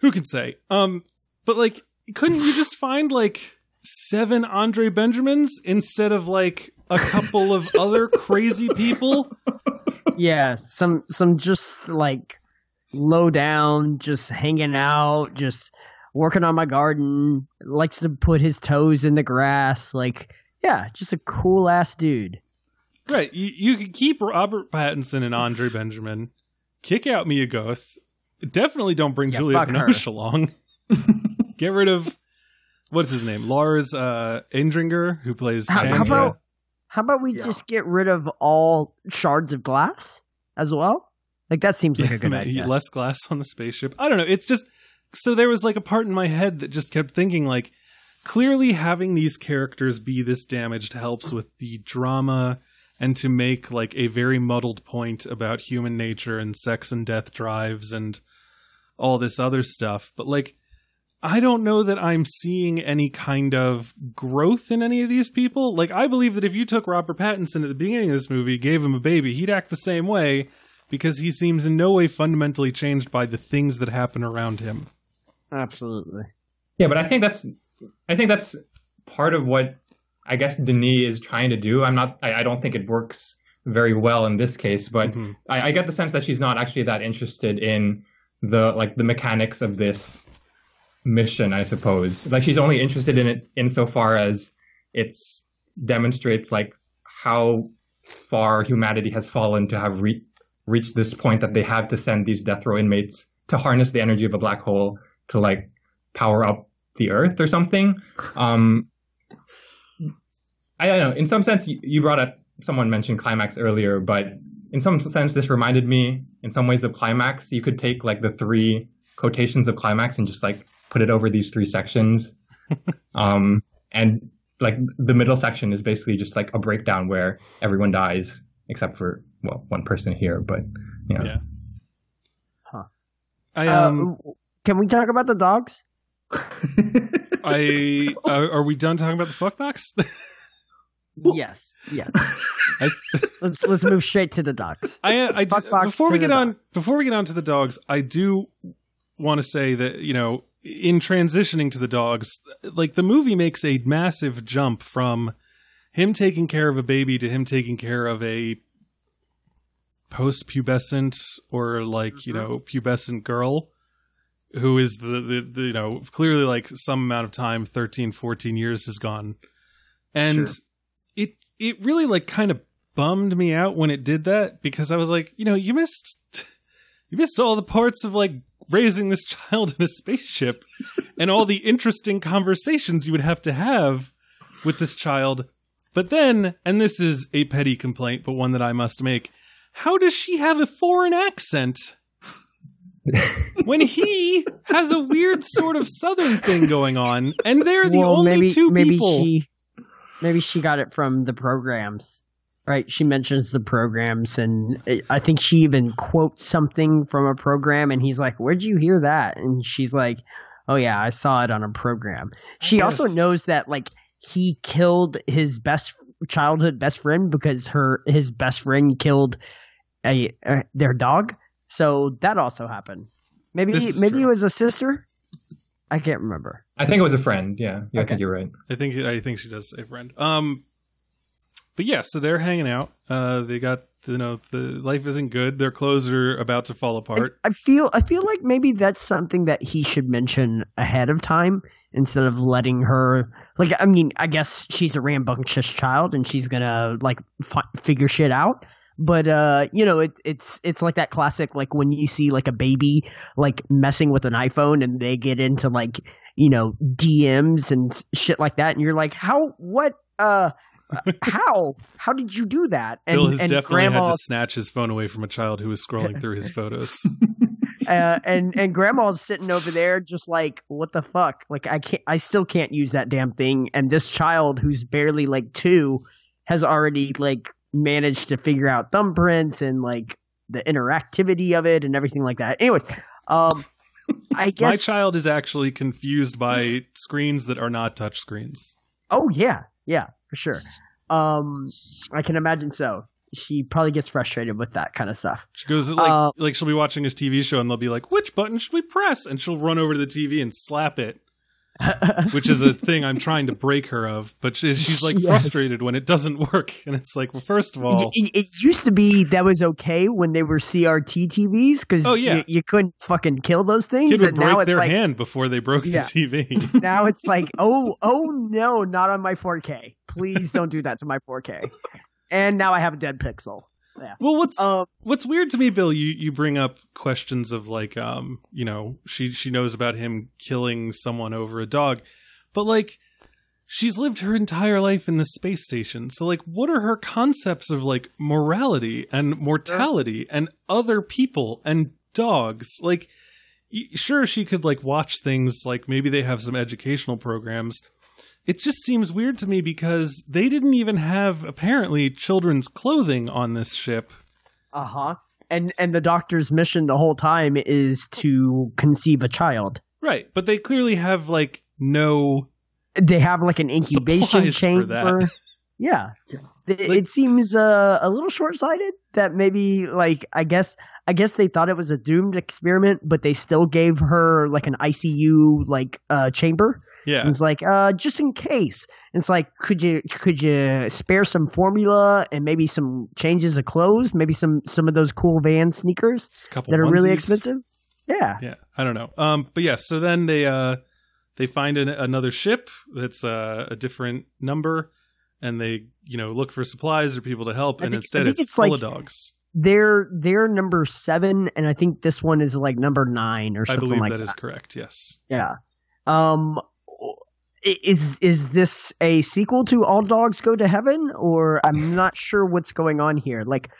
Who can say? Um, but like, couldn't you just find like seven Andre Benjamins instead of like a couple of other crazy people? Yeah, some some just like low down, just hanging out, just working on my garden. Likes to put his toes in the grass. Like, yeah, just a cool ass dude. Right. You, you could keep Robert Pattinson and Andre Benjamin, kick out Mia Goth. Definitely don't bring Yeah, Julia fuck her. Binoche along. Get rid of what's his name, Lars uh, Eidinger, who plays How, how about how about we Yeah. just get rid of all shards of glass as well? Like that seems like a good Yeah, idea. less glass on the spaceship. I don't know. It's just so there was like a part in my head that just kept thinking like clearly having these characters be this damaged helps with the drama and to make like a very muddled point about human nature and sex and death drives and all this other stuff. But like I don't know that I'm seeing any kind of growth in any of these people. Like I believe that if you took Robert Pattinson at the beginning of this movie, gave him a baby, he'd act the same way because he seems in no way fundamentally changed by the things that happen around him. Absolutely. Yeah, but I think that's I think that's part of what I guess Denis is trying to do. I'm not. I, I don't think it works very well in this case, but Mhm. I, I get the sense that she's not actually that interested in the like the mechanics of this mission. I suppose like she's only interested in it insofar as it's demonstrates like how far humanity has fallen to have re- reached this point that they have to send these death row inmates to harness the energy of a black hole to like power up the earth or something. Um, I don't know. In some sense, you, you brought up someone mentioned climax earlier, but in some sense, this reminded me in some ways of climax. You could take like the three quotations of climax and just like put it over these three sections. um, and like the middle section is basically just like a breakdown where everyone dies except for well one person here, but you know. Yeah. Huh. I um uh, can we talk about the dogs? I uh, are we done talking about the fuck knocks? Yes. Yes. I, let's let's move straight to the dogs. I, I Fuck box before we get on before we get on to the dogs, I do want to say that you know in transitioning to the dogs, like the movie makes a massive jump from him taking care of a baby to him taking care of a post-pubescent or like you mm-hmm. know pubescent girl who is the, the, the you know clearly like some amount of time 13 14 years has gone and Sure. it it really like kind of bummed me out when it did that because I was like, you know, you missed you missed all the parts of like raising this child in a spaceship and all the interesting conversations you would have to have with this child. But then, and this is a petty complaint, but one that I must make, how does she have a foreign accent? when he has a weird sort of southern thing going on, and they're the well, only maybe two maybe people. she maybe she got it from the programs. Right, she mentions the programs, and I- I think she even quotes something from a program, and he's like, "Where'd you hear that?" And she's like, "Oh yeah, I saw it on a program." She also knows that like he killed his best childhood best friend because her his best friend killed a uh, their dog. So that also happened. Maybe maybe true. it was a sister. I can't remember. I think it was a friend. Yeah, yeah I think you're right. I think I think she does say friend. Um, but yeah, so they're hanging out. Uh, they got you know the life isn't good. Their clothes are about to fall apart. I feel I feel like maybe that's something that he should mention ahead of time instead of letting her like I mean I guess she's a rambunctious child and she's gonna like fi- figure shit out but uh you know it, it's it's like that classic like when you see like a baby like messing with an iPhone and they get into like you know DMs and shit like that and you're like how what uh how? How did you do that? And, Bill has and definitely grandma had to snatch his phone away from a child who was scrolling through his photos. uh, and and grandma's sitting over there just like what the fuck? Like i can't i still can't use that damn thing. And this child who's barely like two has already like managed to figure out thumbprints and like the interactivity of it and everything like that. Anyways um i guess My child is actually confused by screens that are not touch screens. oh yeah. Yeah for sure. Um i can imagine so. She probably gets frustrated with that kind of stuff. She goes like Uh, like she'll be watching a TV show and they'll be like, "Which button should we press?" And she'll run over to the TV and slap it, which is a thing I'm trying to break her of. But she, she's like Yes. frustrated when it doesn't work, and it's like, well, first of all, it, it used to be that was okay when they were CRT TVs because Oh, yeah. you, you couldn't fucking kill those things. kid would and now it's their like hand before they broke Yeah. the TV. now it's like oh oh no, not on my 4K. Please don't do that to my 4K. And now I have a dead pixel. Well, what's Um, what's weird to me, Bill, you you bring up questions of like, um, you know, she she knows about him killing someone over a dog, but like. She's lived her entire life in the space station. So like what are her concepts of like morality and mortality and other people and dogs? Like y- sure she could like watch things like maybe they have some educational programs. It just seems weird to me because they didn't even have apparently children's clothing on this ship. uh huh. And and the doctor's mission the whole time is to conceive a child. Right, but they clearly have like no They have like an incubation Supplies for that. chamber. Yeah. Like- it seems uh, a little short-sighted that maybe like I guess I guess they thought it was a doomed experiment, but they still gave her like an ICU like uh, chamber. Yeah. And it's like uh, just in case. And it's like could you could you spare some formula and maybe some changes of clothes, maybe some some of those cool van sneakers that are really expensive? Yeah. Yeah, I don't know. Um, but yes, so then they uh they find an, another ship that's uh, a different number, and they you know look for supplies or people to help, and think- instead it's, it's full like- of dogs. They're they're number seven, and I think this one is like number nine or something. I believe like that is correct. Yes. Yeah. Um is is this a sequel to All Dogs Go to Heaven or I'm not sure what's going on here. Like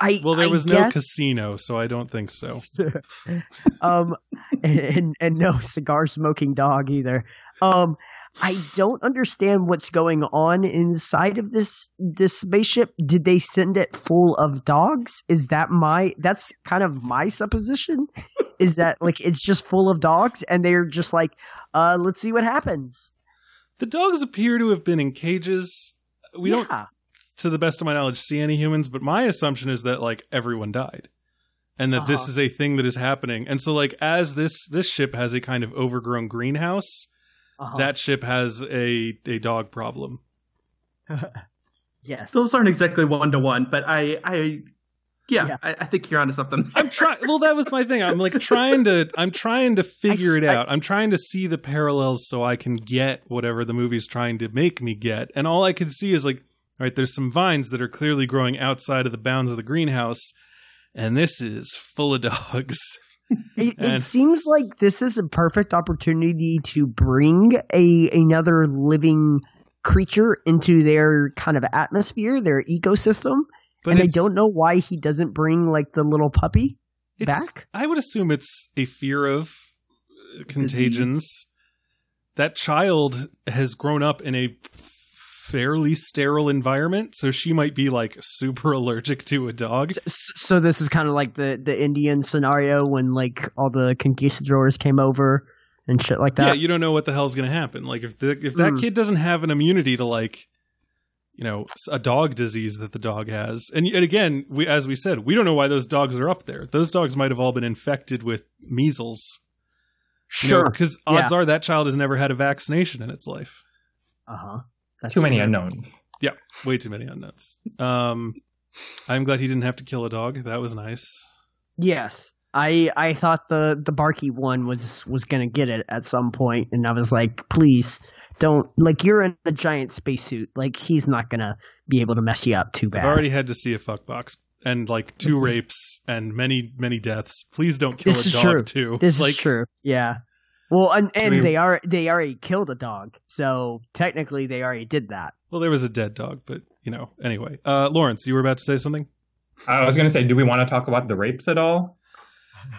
I Well, there I was no casino, so I don't think so. um and, and and no cigar smoking dog either. Um I don't understand what's going on inside of this this spaceship. Did they send it full of dogs? Is that my that's kind of my supposition? Is that like it's just full of dogs and they're just like, uh, let's see what happens. The dogs appear to have been in cages. We don't, yeah. to the best of my knowledge, see any humans. But my assumption is that like everyone died, and that this Uh-huh. is a thing that is happening. And so, like, as this this ship has a kind of overgrown greenhouse, Uh-huh. that ship has a a dog problem. yes. Those aren't exactly one to one, but I, I, yeah, Yeah. I, I think you're onto something. I'm trying. Well, that was my thing. I'm like trying to. I'm trying to figure it I- out. I'm trying to see the parallels so I can get whatever the movie's trying to make me get. And all I can see is like, all right, there's some vines that are clearly growing outside of the bounds of the greenhouse, and this is full of dogs. It, it seems like this is a perfect opportunity to bring a another living creature into their kind of atmosphere, their ecosystem. But and I don't know why he doesn't bring like the little puppy. back? I would assume it's a fear of uh, contagions. That child has grown up in a fairly sterile environment, so she might be like super allergic to a dog. S- So this is kind of like the the Indian scenario when like all the conquistadors came over and shit like that. yeah, you don't know what the hell's going to happen. Like if the, if that Mm. kid doesn't have an immunity to like you know a dog disease that the dog has, and, and again, we as we said, we don't know why those dogs are up there. Those dogs might have all been infected with measles. sure. because Yeah. odds are that child has never had a vaccination in its life. uh huh. Too many unknowns. Yeah, way too many unknowns. Um, I'm glad he didn't have to kill a dog. That was nice. Yes. I I thought the the barky one was was gonna get it at some point, and I was like, please don't like you're in a giant spacesuit. Like he's not gonna be able to mess you up too bad. I've already had to see a fuck box and like two rapes and many many deaths. Please don't kill This a is dog true. too. This like, is true. Yeah. Well, and and We- they are they already killed a dog, so technically they already did that. Well, there was a dead dog, but you know. Anyway, uh, Lawrence, you were about to say something. I was going to say, do we want to talk about the rapes at all?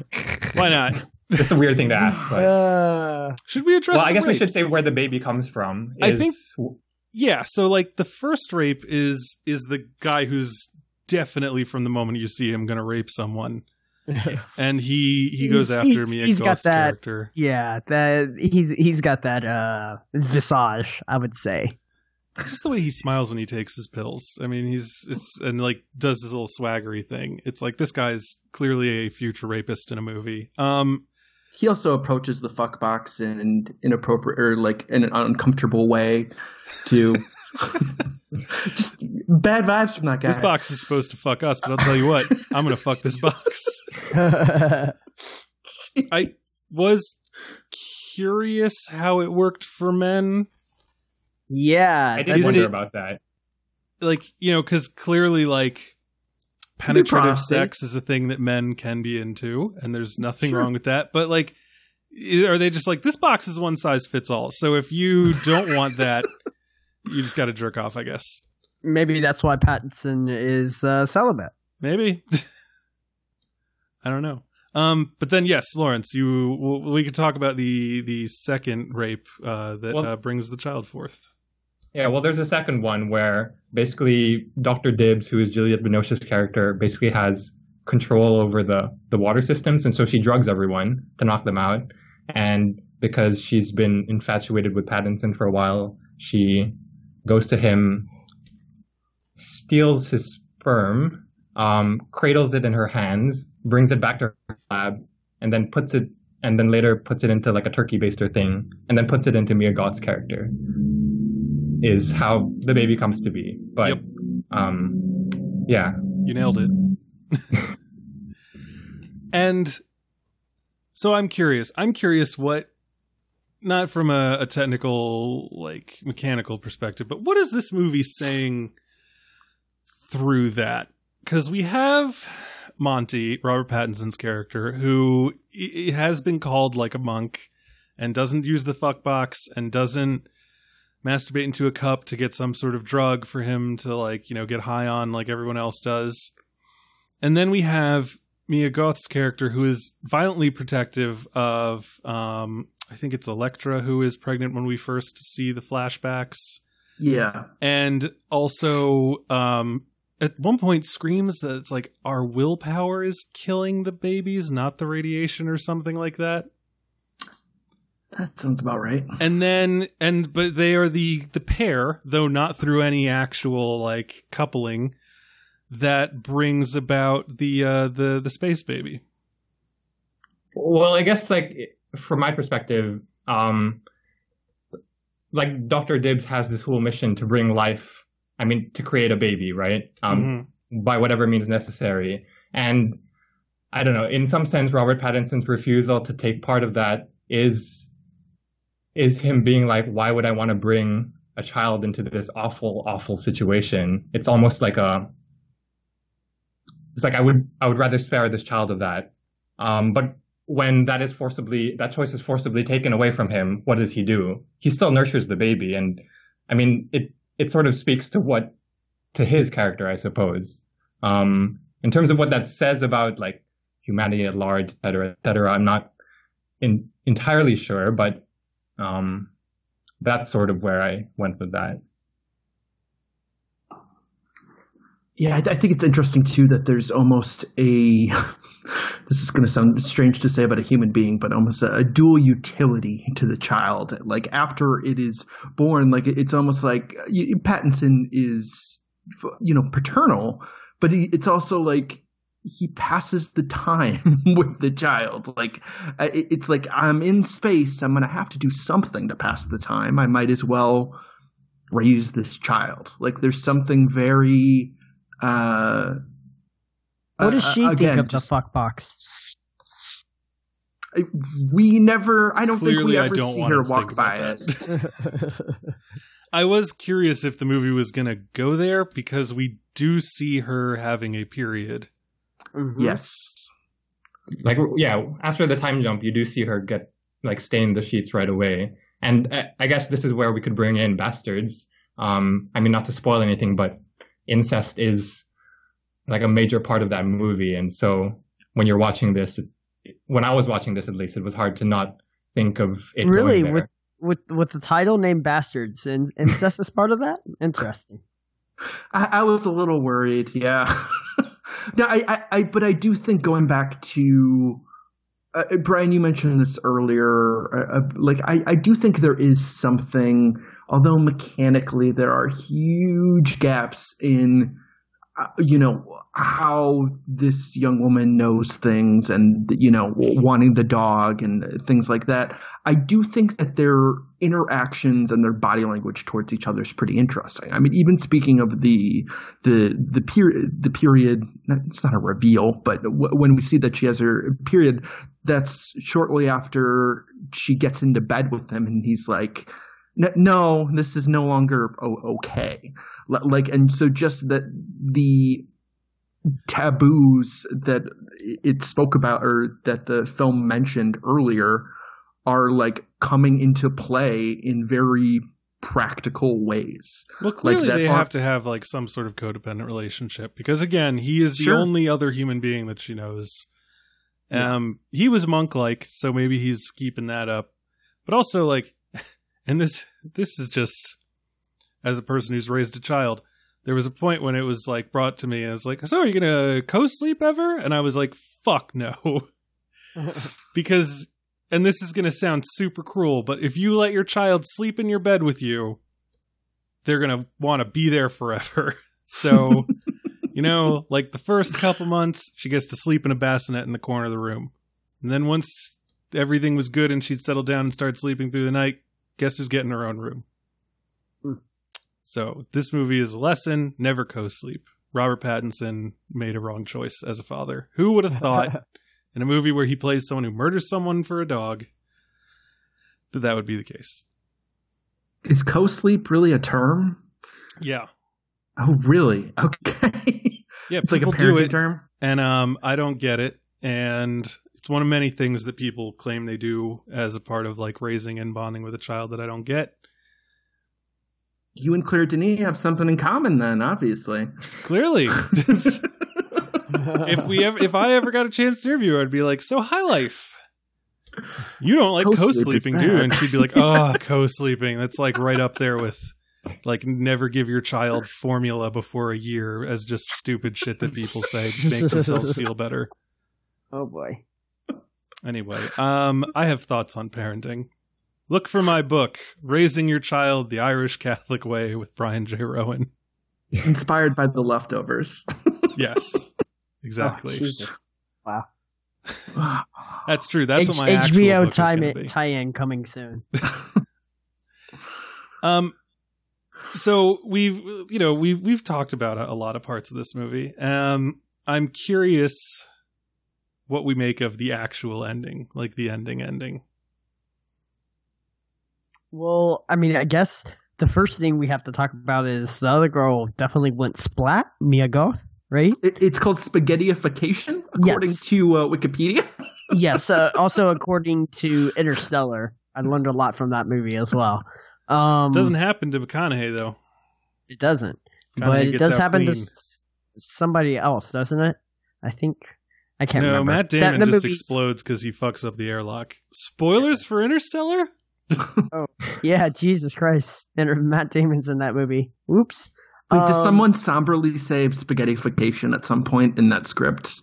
Why not? It's a weird thing to ask, but Uh, Should we address? well, I the guess we should say where the baby comes from. I think- Yeah, so like the first rape is is the guy who's definitely from the moment you see him going to rape someone, and he he goes He's- after he's- Mia he's got that- character. yeah, that he's he's got that uh visage, I would say. just the way he smiles when he takes his pills. I mean, he's it's and like does his little swaggery thing. It's like this guy's clearly a future rapist in a movie. Um, he also approaches the fuck box in an inappropriate or like in an uncomfortable way to just bad vibes from that guy. this box is supposed to fuck us, but I'll tell you what, I'm gonna fuck this box. I was curious how it worked for men. yeah, I did that's- Is wonder it- about that. Like you know, because clearly, like penetrative sex is a thing that men can be into, and there's nothing Sure. wrong with that. But like, are they just like this box is one size fits all? So if you don't want that, you just got to jerk off, I guess. maybe that's why Pattinson is uh, celibate. Maybe. I don't know. Um, but then yes, Lawrence, you we could talk about the the second rape uh, that Well- uh, brings the child forth. Yeah, well, there's a second one where basically Dr. Dibs, who is Juliette Binoche's character, basically has control over the, the water systems. And so she drugs everyone to knock them out. And because she's been infatuated with Pattinson for a while, she goes to him steals his sperm, um, cradles it in her hands, brings it back to her lab, and then puts it, and then later puts it into like a turkey baster thing, and then puts it into Mia Goth's character. Is how the baby comes to be. But, Yep. um, yeah. You nailed it. and so I'm curious. I'm curious what, not from a, a technical, like mechanical perspective, but what is this movie saying through that? Because we have Monty, Robert Pattinson's character, who has been called like a monk and doesn't use the fuck box and doesn't masturbate into a cup to get some sort of drug for him to like you know get high on like everyone else does and then we have mia goth's character who is violently protective of um i think it's Elektra who is pregnant when we first see the flashbacks Yeah. and also um at one point screams that it's like our willpower is killing the babies not the radiation or something like that That sounds about right. and then and but they are the the pair though not through any actual like coupling that brings about the uh the the space baby Well, I guess like from my perspective, um, like Doctor Dibs has this whole mission to bring life. I mean, to create a baby, right? Um, Mhm. by whatever means necessary. And I don't know. In some sense, Robert Pattinson's refusal to take part of that is is him being like, why would I want to bring a child into this awful, awful situation? It's almost like a. It's like I would I would rather spare this child of that. Um, but when that is forcibly that choice is forcibly taken away from him, what does he do? He still nurtures the baby, and I mean it it sort of speaks to what to his character, I suppose. Um, in terms of what that says about like humanity at large, et cetera, et cetera, I'm not in, entirely sure, but um, that's sort of where I went with that. Yeah, I, I think it's interesting too that there's almost a. this is going to sound strange to say about a human being, but almost a, a dual utility to the child. Like after it is born, like it's almost like Pattinson is, you know, paternal, but he, it's also like he passes the time with the child. Like it- it's like I'm in space. I'm going to have to do something to pass the time. I might as well raise this child. Like there's something very. Uh, What does uh, she think again, of the fuck box? We never. I don't think we ever don't see her walk by it. I was curious if the movie was going to go there because we do see her having a period. Mhm. Yes. Like, yeah, after the time jump, you do see her get like stain the sheets right away. And uh, I guess this is where we could bring in bastards. Um, I mean, not to spoil anything, but incest is like a major part of that movie. And so when you're watching this, when I was watching this, at least, it was hard to not think of it. Really? going there. With with with the title named Bastards and incest is part of that? Interesting. I, I was a little worried. Yeah. no, I, I, I, but I do think going back to uh, Brian, you mentioned this earlier. Uh, uh, like, I, I do think there is something, although mechanically there are huge gaps in, uh, Uh, you know, how this young woman knows things and, you know, wanting the dog and things like that. I do think that their interactions and their body language towards each other is pretty interesting. I mean, even speaking of the the the period, the period. It's not a reveal, but when we see that she has her period, that's shortly after she gets into bed with him, and he's like. "N- No, this is no longer okay. Like, and so just that the taboos that it spoke about or that the film mentioned earlier are like coming into play in very practical ways. Well, clearly that they ar- have to have like some sort of codependent relationship because again, he is the Sure. only other human being that she knows. Yeah. Um, he was monk-like, so maybe he's keeping that up. But also, like, and this this is just as a person who's raised a child. There was a point when it was like brought to me, and it's like, "So, are you gonna co-sleep ever?" And I was like, "Fuck no," because, and this is gonna sound super cruel, but if you let your child sleep in your bed with you, they're gonna want to be there forever. So, you know, like the first couple months, she gets to sleep in a bassinet in the corner of the room. And then once everything was good and she'd settled down and started sleeping through the night, guess who's getting her own room? Hmm. So, this movie is a lesson never co sleep. Robert Pattinson made a wrong choice as a father. Who would have thought in a movie where he plays someone who murders someone for a dog that that would be the case? Is co-sleep really a term? Yeah. Oh, really? Okay. Yeah, it's like a people do parenting it, term. and um, I don't get it. And it's one of many things that people claim they do as a part of like raising and bonding with a child that I don't get. You and Claire Denis have something in common, then, obviously. Clearly, if we ever, if I ever got a chance to interview her, I'd be like, "So, high life." You don't like Co-sleep is co-sleeping, do you? And she'd be like, "Oh, co-sleeping. That's like right up there with like never give your child formula before a year as just stupid shit that people say to make themselves feel better." oh boy. Anyway, um, I have thoughts on parenting. Look for my book, Raising Your Child the Irish Catholic Way with Brian J. Roan. Inspired by the leftovers. Yes. Exactly. Oh, Jesus. That's true. That's H- what my actual HBO book is tie in coming soon. Um, so we've you know we've we've talked about a, a lot of parts of this movie. Um, I'm curious what we make of the actual ending, like the ending ending. Well, I mean, I guess the first thing we have to talk about is the other girl definitely went splat, Mia Goth, right? It, it's called spaghettification, according Yes. to uh, Wikipedia. yes. Uh, also, according to Interstellar, I learned a lot from that movie as well. Um, Doesn't happen to McConaughey though. it doesn't, McConaughey but it does happen to clean. s- somebody else, doesn't it? I think I can't no, remember. Matt Damon the just movie's- explodes because he fucks up the airlock. Spoilers for Interstellar? oh, Yeah, Jesus Christ! And Matt Damon's in that movie. Oops. Wait, does Um, someone somberly say spaghettification at some point in that script?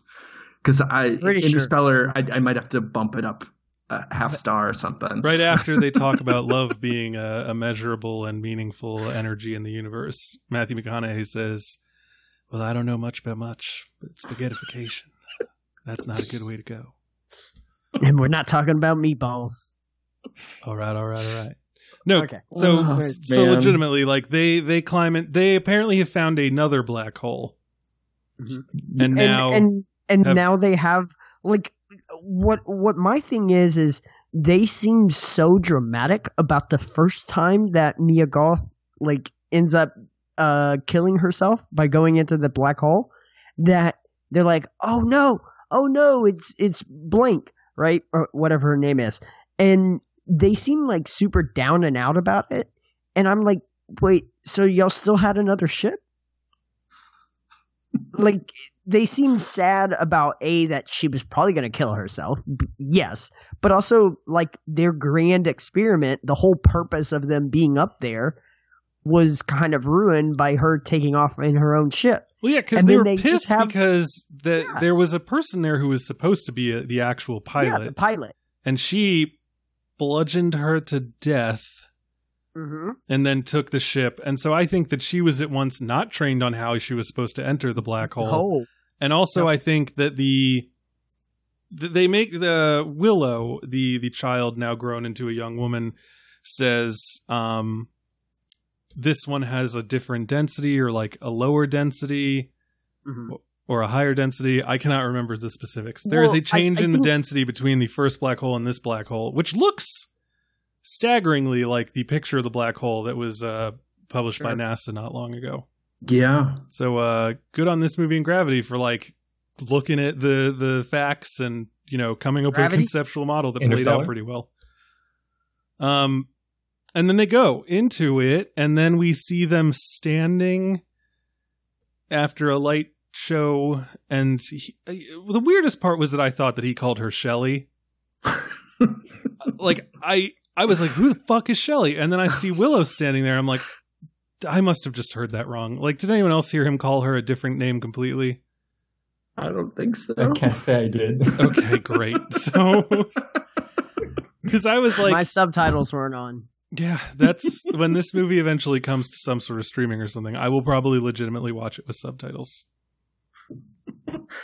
Because I Pretty sure. Interstellar, I, I might have to bump it up a half star or something. Right after they talk about love being a, a measurable and meaningful energy in the universe, Matthew McConaughey says, Well, I don't know much about much, but spaghettification. That's not a good way to go. And we're not talking about meatballs. All right, all right, all right. No, Okay. so Oh, so man. legitimately, like they they climb it. They apparently have found another black hole, and now and and have- now they have like what what my thing is is they seem so dramatic about the first time that Mia Goth like ends up uh killing herself by going into the black hole that they're like oh no oh no it's it's blank right? Or whatever her name is. And they seem like super down and out about it. And I'm like wait so y'all still had another ship? Like they seem sad about a that she was probably going to kill herself b- yes. But also like their grand experiment the whole purpose of them being up there was kind of ruined by her taking off in her own ship well, yeah, because they were they pissed have- because the, Yeah. there was a person there who was supposed to be a, the actual pilot. yeah the pilot and she bludgeoned her to death mm-hmm. and then took the ship. And so I think that she was at once not trained on how she was supposed to enter the black hole. oh And also I think that the they make the Willow, the the child now grown into a young woman says um this one has a different density or like a lower density mhm. or a higher density. I cannot remember the specifics. There is Well, a change I- I in the density between the first black hole and this black hole, which looks staggeringly like the picture of the black hole that was uh, published by NASA not long ago. Yeah. So uh, good on this movie and Gravity for like looking at the the facts and you know coming up with a conceptual model that played out pretty well. Um, and then they go into it, and then we see them standing after a light show, and he, the weirdest part was that I thought that he called her Shelly. like I I was like, who the fuck is Shelly? And then I see Willow standing there. I'm like, I must have just heard that wrong. Like, did anyone else hear him call her a different name completely? I don't think so. I can't say I did. Okay, great. So, because I was like, my subtitles weren't on Yeah, that's when this movie eventually comes to some sort of streaming or something. I will probably legitimately watch it with subtitles.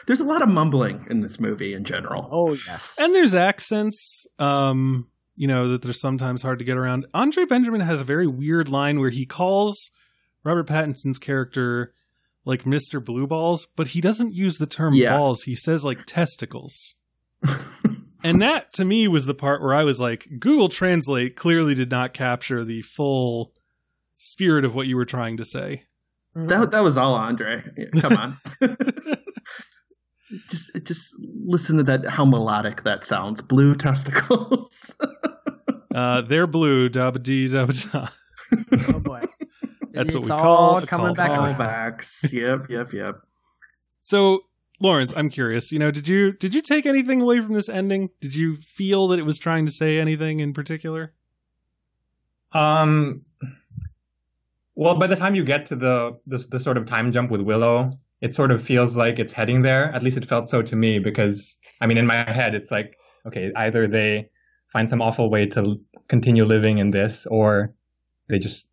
There's a lot of mumbling in this movie in general. Oh yes. And there's accents, um, you know, that they're sometimes hard to get around. Andre Benjamin has a very weird line where he calls Robert Pattinson's character like Mr. Blue Balls, but he doesn't use the term Yeah. balls. He says like testicles. and that to me was the part where I was like, Google Translate clearly did not capture the full spirit of what you were trying to say. That that was all Andre. Come on. just just listen to that how melodic that sounds. Blue testicles. Uh, they're blue, dabba dee dabba da. oh boy. That's what we all call the coming call back. back. Callbacks. yep, yep, yep. So, Lawrence, I'm curious. You know, did you did you take anything away from this ending? Did you feel that it was trying to say anything in particular? Um, well, by the time you get to the, the the sort of time jump with Willow, it sort of feels like it's heading there. At least it felt so to me because I mean, in my head, it's like okay, either they find some awful way to continue living in this, or they just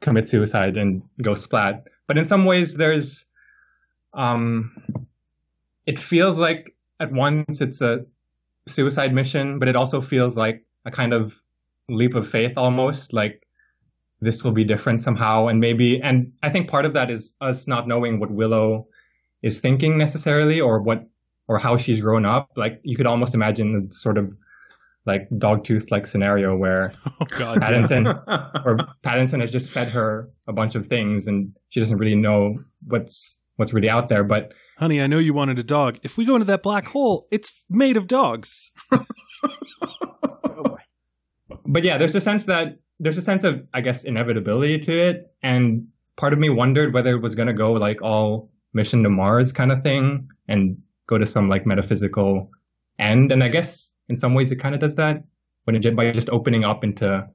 commit suicide and go splat. But in some ways, there's um, it feels like at once it's a suicide mission, but it also feels like a kind of leap of faith almost like this will be different somehow and maybe and i think part of that is us not knowing what willow is thinking necessarily or what or how she's grown up like you could almost imagine the sort of like dogtooth like scenario where Oh God, yeah. Or Pattinson has just fed her a bunch of things and she doesn't really know what's what's really out there but honey, I know you wanted a dog. If we go into that black hole, it's made of dogs. Oh boy. but yeah, there's a sense that there's a sense of, I guess, inevitability to it. And part of me wondered whether it was going to go like all mission to Mars kind of thing and go to some like metaphysical end. And I guess in some ways it kind of does that when it by just opening up into,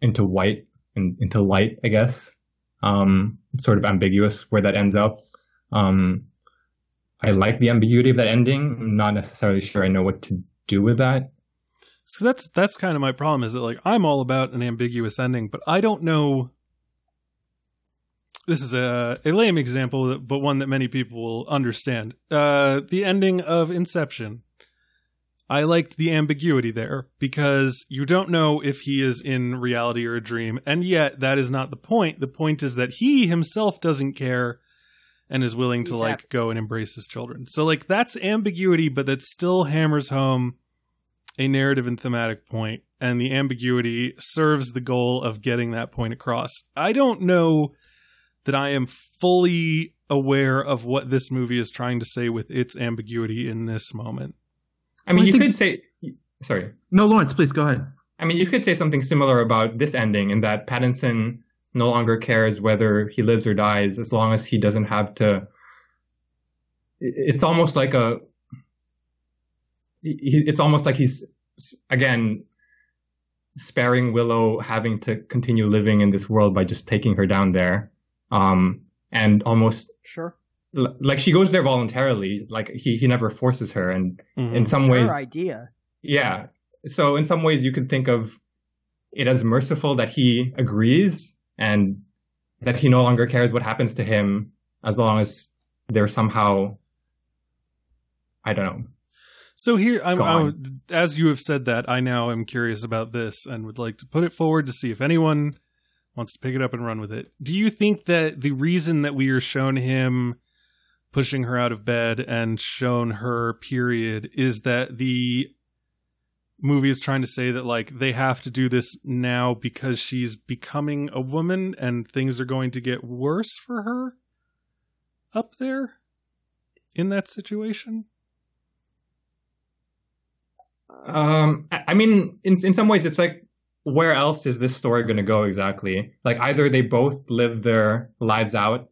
into white and into light, I guess. Um, it's sort of ambiguous where that ends up. Um, I like the ambiguity of that ending. I'm not necessarily sure I know what to do with that. So that's that's kind of my problem is that like I'm all about an ambiguous ending, but I don't know. This is a, a lame example, but one that many people will understand. Uh, the ending of Inception. I liked the ambiguity there because you don't know if he is in reality or a dream, and yet that is not the point. The point is that he himself doesn't care and is willing to He's like happy. go and embrace his children. So like that's ambiguity, but that still hammers home a narrative and thematic point, and the ambiguity serves the goal of getting that point across. I don't know that I am fully aware of what this movie is trying to say with its ambiguity in this moment. I mean, Well, I you think- could say, sorry. No, Lawrence, please go ahead. I mean, you could say something similar about this ending in that Pattinson no longer cares whether he lives or dies as long as he doesn't have to. It's almost like a. It's almost like he's, again, sparing Willow having to continue living in this world by just taking her down there. Um, and almost Sure. like she goes there voluntarily. Like he, he never forces her. And Mhm. in some Sure ways, idea. yeah. So in some ways, you could think of it as merciful that he agrees and that he no longer cares what happens to him as long as they're somehow, I don't know. So here, I'm, I, on. as you have said that, I now am curious about this and would like to put it forward to see if anyone wants to pick it up and run with it. Do you think that the reason that we are shown him pushing her out of bed and shown her period is that the movie is trying to say that like they have to do this now because she's becoming a woman and things are going to get worse for her up there in that situation? Um, I mean, in in some ways, it's like, where else is this story going to go exactly? Like, either they both live their lives out,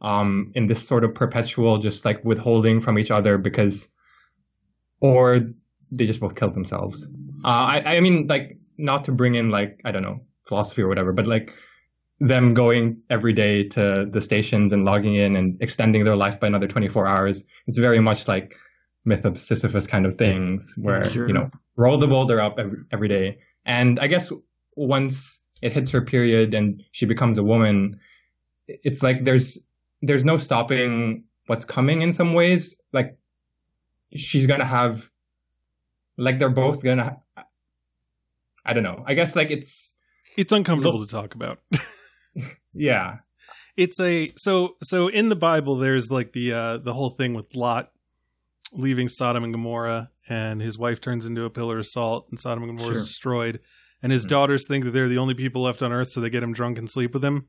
um, in this sort of perpetual, just like withholding from each other because, or they just both killed themselves. Uh, I I mean, like, not to bring in like I don't know philosophy or whatever, but like them going every day to the stations and logging in and extending their life by another 24 hours. It's very much like myth of Sisyphus kind of things where, Sure. you know, roll the boulder up every, every day. And I guess once it hits her period and she becomes a woman, it's like there's there's no stopping what's coming in some ways. Like she's gonna have, like they're both gonna. I don't know. I guess like it's It's uncomfortable to talk about. yeah it's a so so in the Bible there's like the uh the whole thing with Lot leaving Sodom and Gomorrah and his wife turns into a pillar of salt and Sodom and Gomorrah is destroyed and his Mhm. daughters think that they're the only people left on earth so they get him drunk and sleep with him.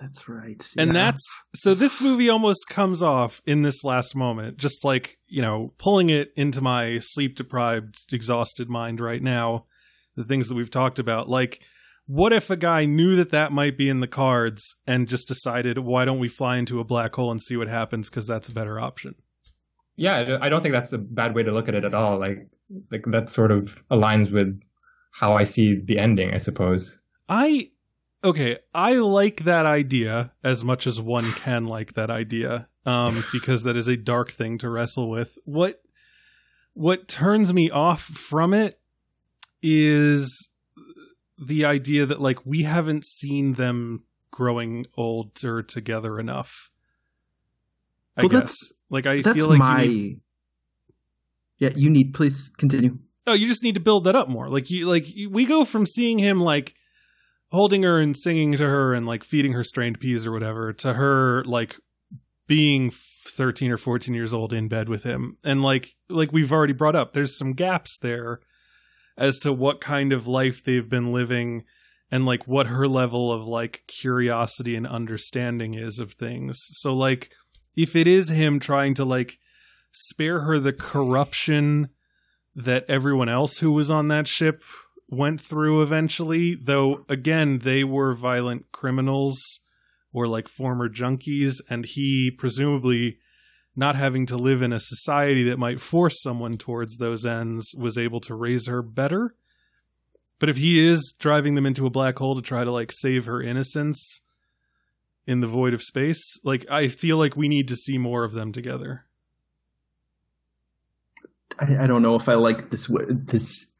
That's right. And Yeah. that's so this movie almost comes off in this last moment, just like, you know, pulling it into my sleep deprived, exhausted mind right now, the things that we've talked about. Like, what if a guy knew that that might be in the cards and just decided, why don't we fly into a black hole and see what happens? Because that's a better option. yeah. I don't think that's a bad way to look at it at all. Like like that sort of aligns with how I see the ending. I suppose. I okay, I like that idea as much as one can like that idea, um, because that is a dark thing to wrestle with. What what turns me off from it is the idea that like we haven't seen them growing older together enough. I Well, guess. that's- Like I that's feel like my. you need, Yeah, you need. Please continue. oh, you just need to build that up more. Like you like we go from seeing him like holding her and singing to her and like feeding her strained peas or whatever to her like being 13 or 14 years old in bed with him. And like like we've already brought up there's some gaps there as to what kind of life they've been living and like what her level of like curiosity and understanding is of things. So like if it is him trying to like spare her the corruption that everyone else who was on that ship went through eventually though again they were violent criminals or like former junkies and he presumably not having to live in a society that might force someone towards those ends was able to raise her better. But if he is driving them into a black hole to try to like save her innocence in the void of space like i feel like we need to see more of them together. I, I don't know if I like this this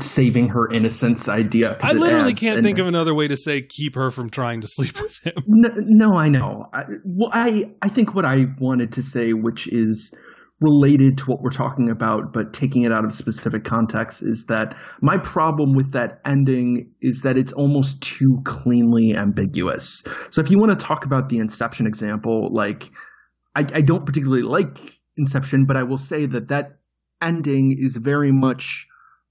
saving her innocence idea. i literally adds can't think of another way to say keep her from trying to sleep with him No, no, I know. I, well, I I think what I wanted to say, which is related to what we're talking about, but taking it out of specific context, is that my problem with that ending is that it's almost too cleanly ambiguous. So if you want to talk about the Inception example, like I, I don't particularly like Inception, but I will say that that ending is very much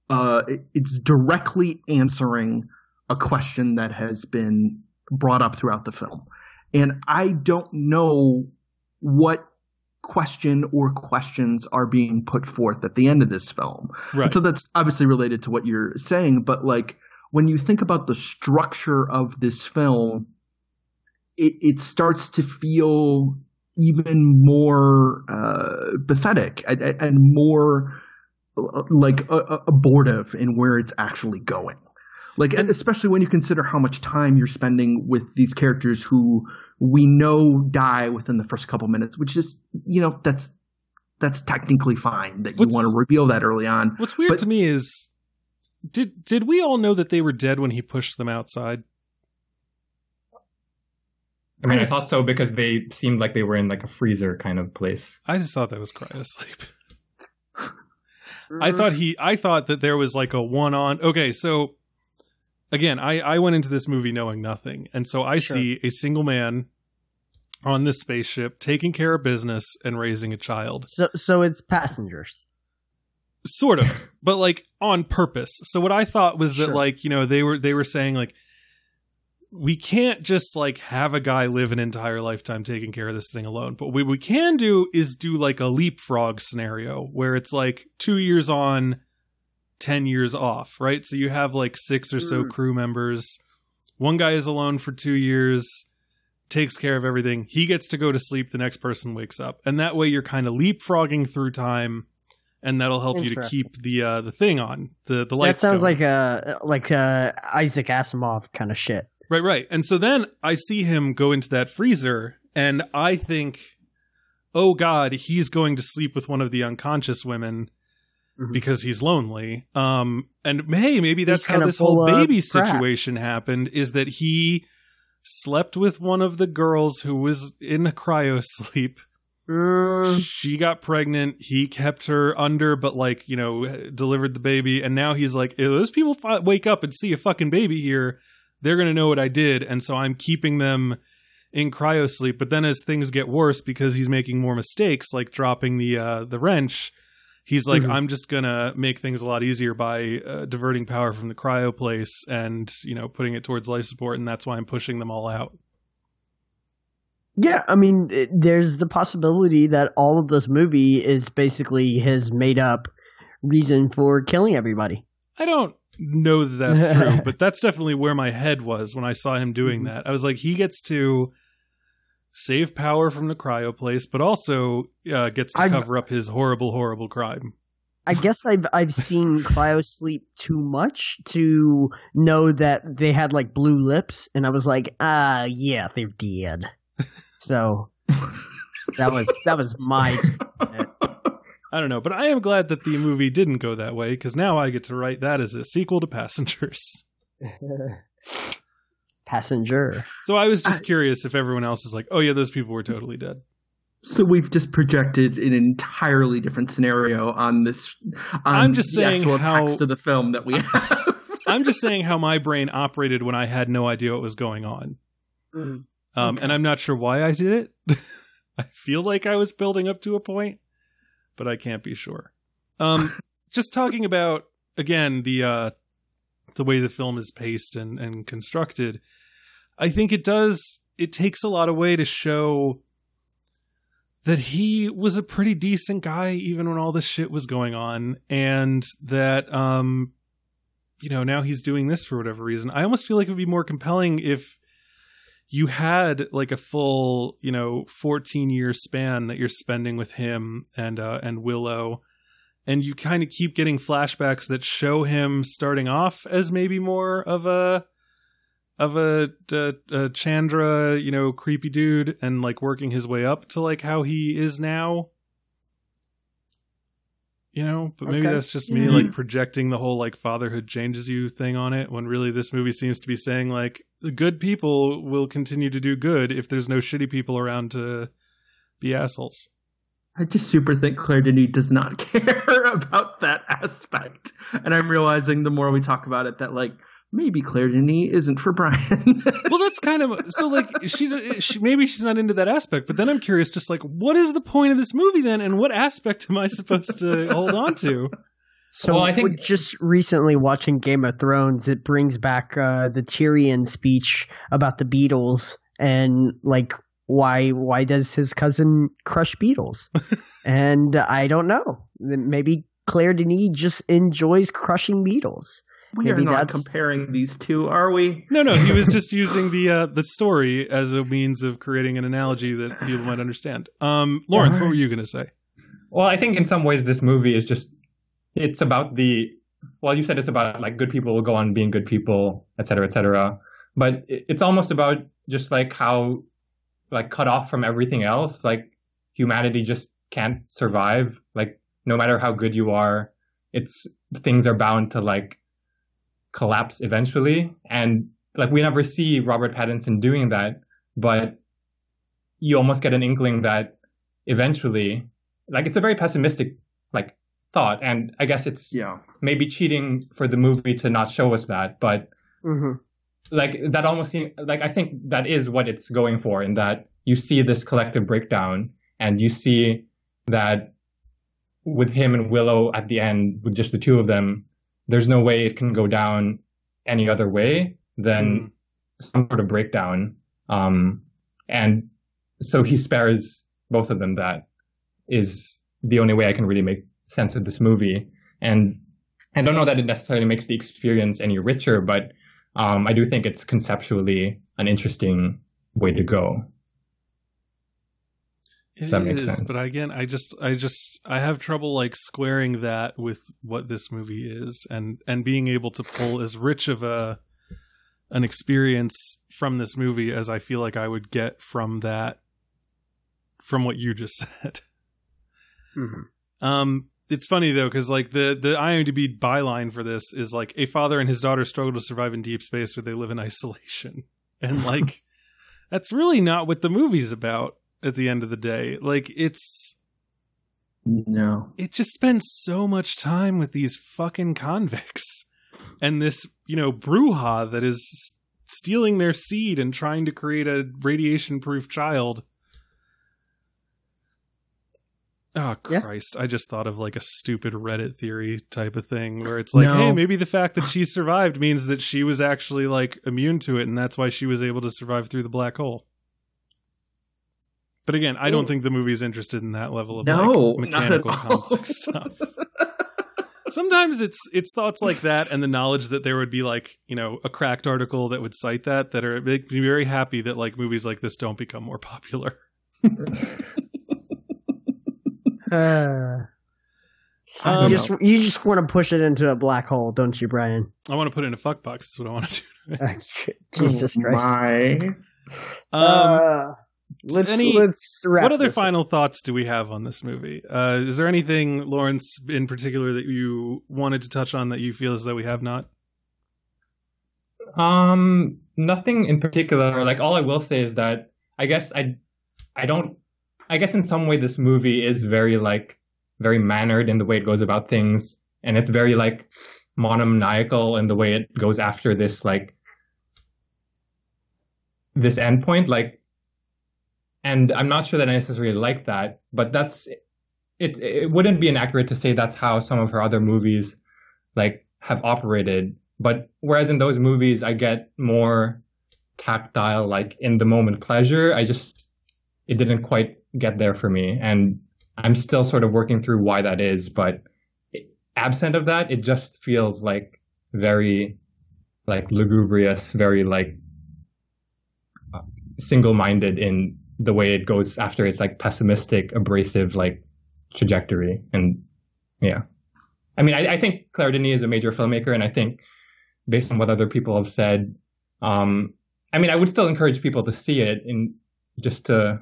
uh, it's directly answering a question that has been brought up throughout the film. And I don't know what question or questions are being put forth at the end of this film. right so that's obviously related to what you're saying, but like when you think about the structure of this film, it, it starts to feel even more uh, pathetic and, and more like uh, uh, abortive in where it's actually going. Like, and especially when you consider how much time you're spending with these characters who we know die within the first couple minutes, which is, you know, that's that's technically fine that you want to reveal that early on. What's weird But- to me is did did we all know that they were dead when he pushed them outside? I mean, I Yes. thought so because they seemed like they were in like a freezer kind of place. I just thought that was cryosleep. I mm-hmm. thought he I thought that there was like a one on okay, so again, I, I went into this movie knowing nothing. And so I Sure. see a single man on this spaceship taking care of business and raising a child. So, so it's passengers. Sort of, but like on purpose. So what I thought was that Sure. like, you know, they were they were saying like we can't just like have a guy live an entire lifetime taking care of this thing alone. But what we can do is do like a leapfrog scenario where it's like two years on, 10 years off, right? So you have like six or so Mm. crew members. One guy is alone for two years, takes care of everything. He gets to go to sleep. The next person wakes up. And that way you're kind of leapfrogging through time. And that'll help you to keep the uh, the thing on the the lights. That sounds going. like a like a Isaac Asimov kind of shit. Right, right. And so then I see him go into that freezer, and I think, oh God, he's going to sleep with one of the unconscious women. Mhm. because he's lonely. Um, and hey, maybe that's how this whole baby situation happened. Is that he slept with one of the girls who was in a cryo sleep. Mm, She got pregnant. He kept her under, but like you know, delivered the baby. And now he's like, those people fi- wake up and see a fucking baby here, they're gonna know what I did, and so I'm keeping them in cryo sleep. But then as things get worse because he's making more mistakes, like dropping the uh, the wrench, he's like, Mhm. I'm just gonna make things a lot easier by uh, diverting power from the cryo place and you know putting it towards life support, and that's why I'm pushing them all out. yeah, I mean, it, there's the possibility that all of this movie is basically his made up reason for killing everybody. I don't know that that's true, but that's definitely where my head was when I saw him doing Mhm. that. I was like, he gets to save power from the cryo place, but also uh, gets to I've- cover up his horrible, horrible crime. I guess I've I've seen cryo sleep too much to know that they had like blue lips, and I was like, ah, yeah, they're dead. so that was that was my I don't know, but I am glad that the movie didn't go that way because now I get to write that as a sequel to Passengers. passenger. So I was just I- curious if everyone else is like, oh yeah, those people were totally dead. So we've just projected an entirely different scenario on this. On I'm just the saying actual how- text of the film that we have. I'm just saying how my brain operated when I had no idea what was going on. Um, Okay. And I'm not sure why I did it. I feel like I was building up to a point, but I can't be sure. Um, just talking about again the uh, the way the film is paced and, and constructed. I think it does. It takes a lot away to show that he was a pretty decent guy even when all this shit was going on, and that um, you know now he's doing this for whatever reason. I almost feel like it would be more compelling if you had like a full, you know, 14 year span that you're spending with him and uh and Willow and you kind of keep getting flashbacks that show him starting off as maybe more of a of a, a, a Chandra, you know, creepy dude and like working his way up to like how he is now. You know, but maybe Okay. that's just me Yeah. like mm-hmm. projecting the whole like fatherhood changes you thing on it when really this movie seems to be saying like the good people will continue to do good if there's no shitty people around to be assholes. I just super think Claire Denis does not care about that aspect, and I'm realizing the more we talk about it that like maybe Claire Denis isn't for Brian. well that's kind of so like she, she maybe she's not into that aspect but then i'm curious just like what is the point of this movie then and what aspect am i supposed to hold on to So Well, I think- with just recently watching Game of Thrones, it brings back uh, the Tyrion speech about the beetles and like why why does his cousin crush beetles? and I don't know. Maybe Claire Denis just enjoys crushing beetles. We are not that's- comparing these two, are we? no no he was just using the uh the story as a means of creating an analogy that people might understand um lawrence what were you gonna say Well, I think in some ways this movie is just it's about the well, you said it's about like good people will go on being good people, et cetera, et cetera. But it's almost about just like how like cut off from everything else, like humanity just can't survive. Like no matter how good you are, it's things are bound to like collapse eventually. And like we never see Robert Pattinson doing that, but you almost get an inkling that eventually like it's a very pessimistic like thought and i guess it's Yeah. maybe cheating for the movie to not show us that but hmm like that almost seems like i think that is what it's going for in that you see this collective breakdown and you see that with him and willow at the end with just the two of them there's no way it can go down any other way than some sort of breakdown um and so he spares both of them that is the only way I can really make sense of this movie. And I don't know that it necessarily makes the experience any richer, but um, I do think it's conceptually an interesting way to go. It that make is, sense? but again, I just, I just, I have trouble like squaring that with what this movie is, and and being able to pull as rich of a an experience from this movie as I feel like I would get from that, from what you just said. hmm Um, it's funny though because like the the IMDb byline for this is like a father and his daughter struggle to survive in deep space where they live in isolation, and like that's really not what the movie's about. At the end of the day, like it's No. it just spends so much time with these fucking convicts and this you know bruja that is s- stealing their seed and trying to create a radiation proof child. Oh Yeah. Christ! I just thought of like a stupid Reddit theory type of thing where it's like, No. hey, maybe the fact that she survived means that she was actually like immune to it, and that's why she was able to survive through the black hole. But again, I don't think the movie's interested in that level of No, like, mechanical complex stuff. Sometimes it's it's thoughts like that and the knowledge that there would be like you know a cracked article that would cite that that are make me very happy that like movies like this don't become more popular. Uh, Um, you just you just want to push it into a black hole, don't you, Brian? I want to put it in a fuck box. That's what I want to do. Jesus Christ. My. Um, uh, let's any- let's wrap what other this up. final thoughts do we have on this movie? Uh, is there anything, Lawrence, in particular that you wanted to touch on that you feel as though we have not? Um, nothing in particular. Like all I will say is that I guess I, I don't. I guess in some way this movie is very like very mannered in the way it goes about things, and it's very like monomaniacal in the way it goes after this like this endpoint. Like, and I'm not sure that I necessarily like that, but that's it. It wouldn't be inaccurate to say that's how some of her other movies like have operated but whereas in those movies, I get more tactile, like in the moment pleasure, I just, it didn't quite get there for me. And I'm still sort of working through why that is. But absent of that, it just feels like very, like lugubrious, very like uh, single minded in the way it goes after its like pessimistic, abrasive, like trajectory. And yeah. I mean, I, I think Claire Denis is a major filmmaker, and I think based on what other people have said. Um, I mean, I would still encourage people to see it and just to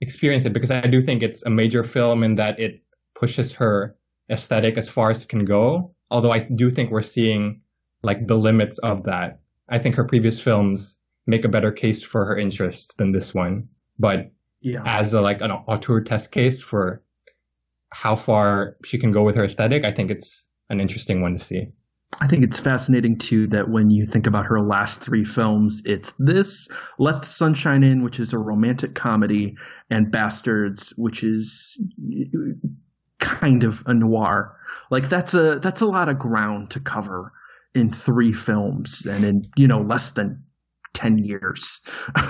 experience it because I do think it's a major film in that it pushes her aesthetic as far as it can go. Although I do think we're seeing like the limits of that. I think her previous films make a better case for her interest than this one. But Yeah. as a, like an auteur test case for how far she can go with her aesthetic, I think it's an interesting one to see. I think it's fascinating too that when you think about her last three films, it's this, Let the Sunshine In, which is a romantic comedy, and Bastards, which is kind of a noir. Like that's a that's a lot of ground to cover in three films and in, you know, less than ten years.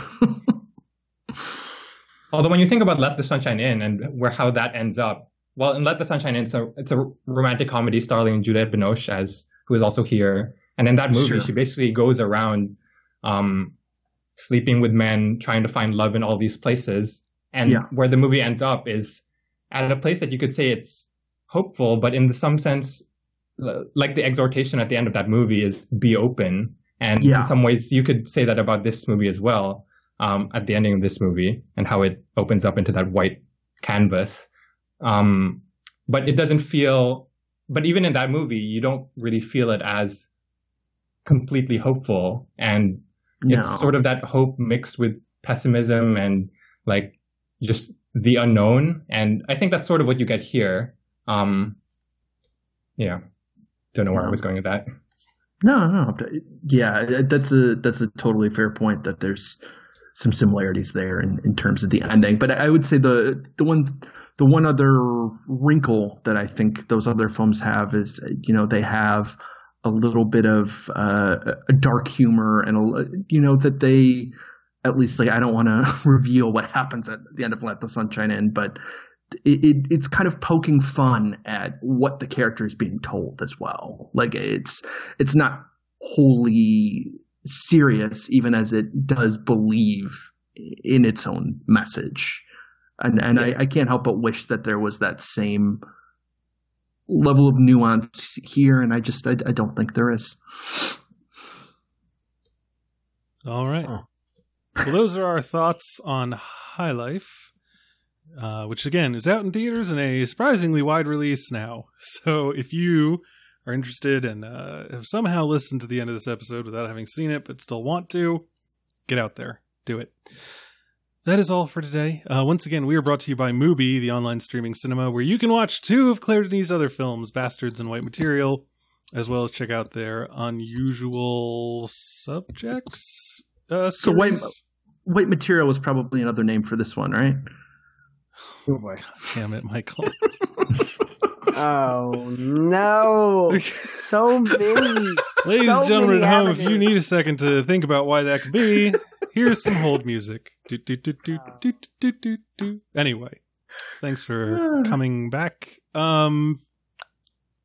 Although when you think about Let the Sunshine In and where how that ends up, well, in Let the Sunshine In, it's a, it's a romantic comedy starring Juliette Binoche as who is also here, and in that movie, Sure. she basically goes around um, sleeping with men, trying to find love in all these places, and Yeah. where the movie ends up is at a place that you could say it's hopeful, but in the, some sense, like the exhortation at the end of that movie is be open, and Yeah. in some ways, you could say that about this movie as well um, at the ending of this movie and how it opens up into that white canvas. Um, but it doesn't feel, but even in that movie, you don't really feel it as completely hopeful. And No. it's sort of that hope mixed with pessimism and like just the unknown. And I think that's sort of what you get here. Um, yeah. Don't know where I was going with that. No, no. Yeah, that's a that's a totally fair point that there's some similarities there in, in terms of the ending. But I would say the the one the one other wrinkle that I think those other films have is you know they have a little bit of uh, a dark humor and a, you know that they at least like I don't want to reveal what happens at the end of Let the Sunshine In, but it, it, it's kind of poking fun at what the character is being told as well. Like it's it's not wholly serious, even as it does believe in its own message. And and I, I can't help but wish that there was that same level of nuance here, and I just I, I don't think there is. All right. Huh. Well, those are our thoughts on High Life. Uh, which again is out in theaters in a surprisingly wide release now. So if you are interested and uh, have somehow listened to the end of this episode without having seen it but still want to, get out there, do it. That is all for today. Uh, once again, we are brought to you by Mubi, the online streaming cinema, where you can watch two of Claire Denis' other films, Bastards and White Material, as well as check out their unusual subjects. Uh, So White- White material was probably another name for this one, right? Oh boy. Damn it, Michael. Oh no! So many. Ladies So and gentlemen at home, if you need a second to think about why that could be, here's some hold music. Do, do, do, do, do, do, do, do. Anyway, thanks for coming back. Um,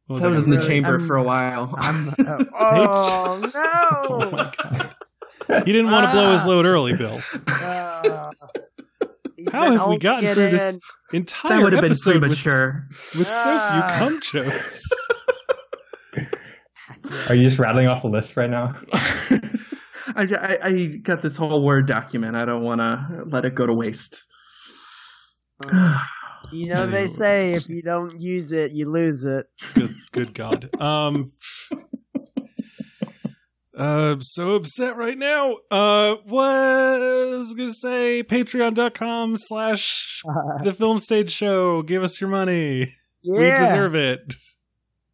what That was I in the say? chamber I'm- for a while. I'm, uh, oh Oh no! my god. He didn't want to blow his load early, Bill. Uh, he's How have we gotten through this in. entire that would have been episode with, premature. with so few Ah. cum jokes? Are you just rattling off a list right now? I, I, I got this whole Word document. I don't want to let it go to waste. You know they say if you don't use it, you lose it. Good, good God. Um, uh, I'm so upset right now. Uh, was gonna say? Patreon.com slash the film stage show. Give us your money. Yeah, We deserve it.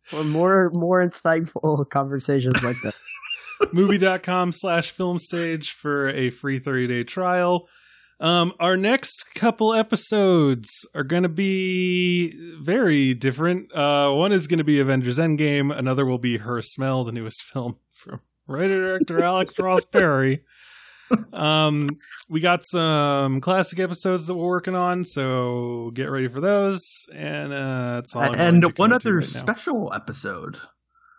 For more more insightful conversations like this. MUBI.com slash film stage for a free 30 day trial. Um, our next couple episodes are going to be very different. Uh, one is going to be Avengers Endgame. Another will be Her Smell, the newest film writer director Alex Ross Perry. Um, we got some classic episodes that we're working on, so get ready for those. And uh, that's all. I'm and to one other right now. special episode.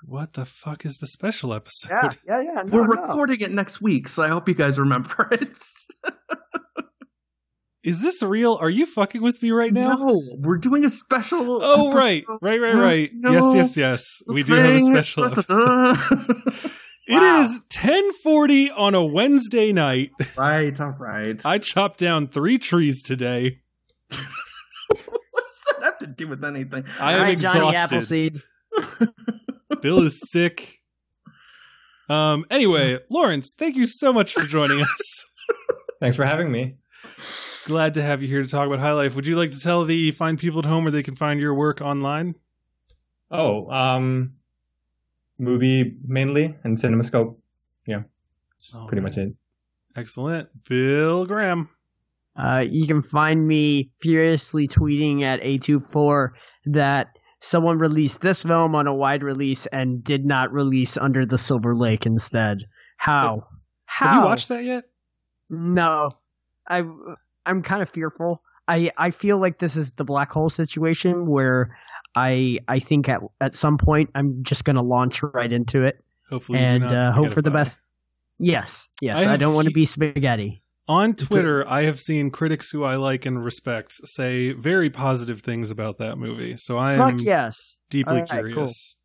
What the fuck is the special episode? Yeah, yeah, yeah. No, We're no. recording it next week, so I hope you guys remember it. Is this real? Are you fucking with me right now? No, we're doing a special. Oh right, episode. right, right, No, right. no. yes, yes, yes. We do have a special episode. It Wow. is ten forty on a Wednesday night. right, all right. I chopped down three trees today. what does that have to do with anything? I All am right, Johnny exhausted. Appleseed. Bill is sick. Um. Anyway, Lawrence, thank you so much for joining us. Thanks for having me. Glad to have you here to talk about High Life. Would you like to tell the fine people at home where they can find your work online? Oh, um, MUBI mainly and CinemaScope. Yeah, that's Oh, pretty much it. Excellent, Bill Graham. Uh, you can find me furiously tweeting at A24 that someone released this film on a wide release and did not release Under the Silver Lake instead. How? How? Have you watched that yet? No, I I'm kind of fearful. I I feel like this is the black hole situation where I I think at at some point I'm just gonna launch right into it Hopefully, you do and not uh, hope for the best. Yes, yes. I I, don't want to be spaghetti. On Twitter, I have seen critics who I like and respect say very positive things about that movie. So I am Fuck yes. deeply All right, cool. curious.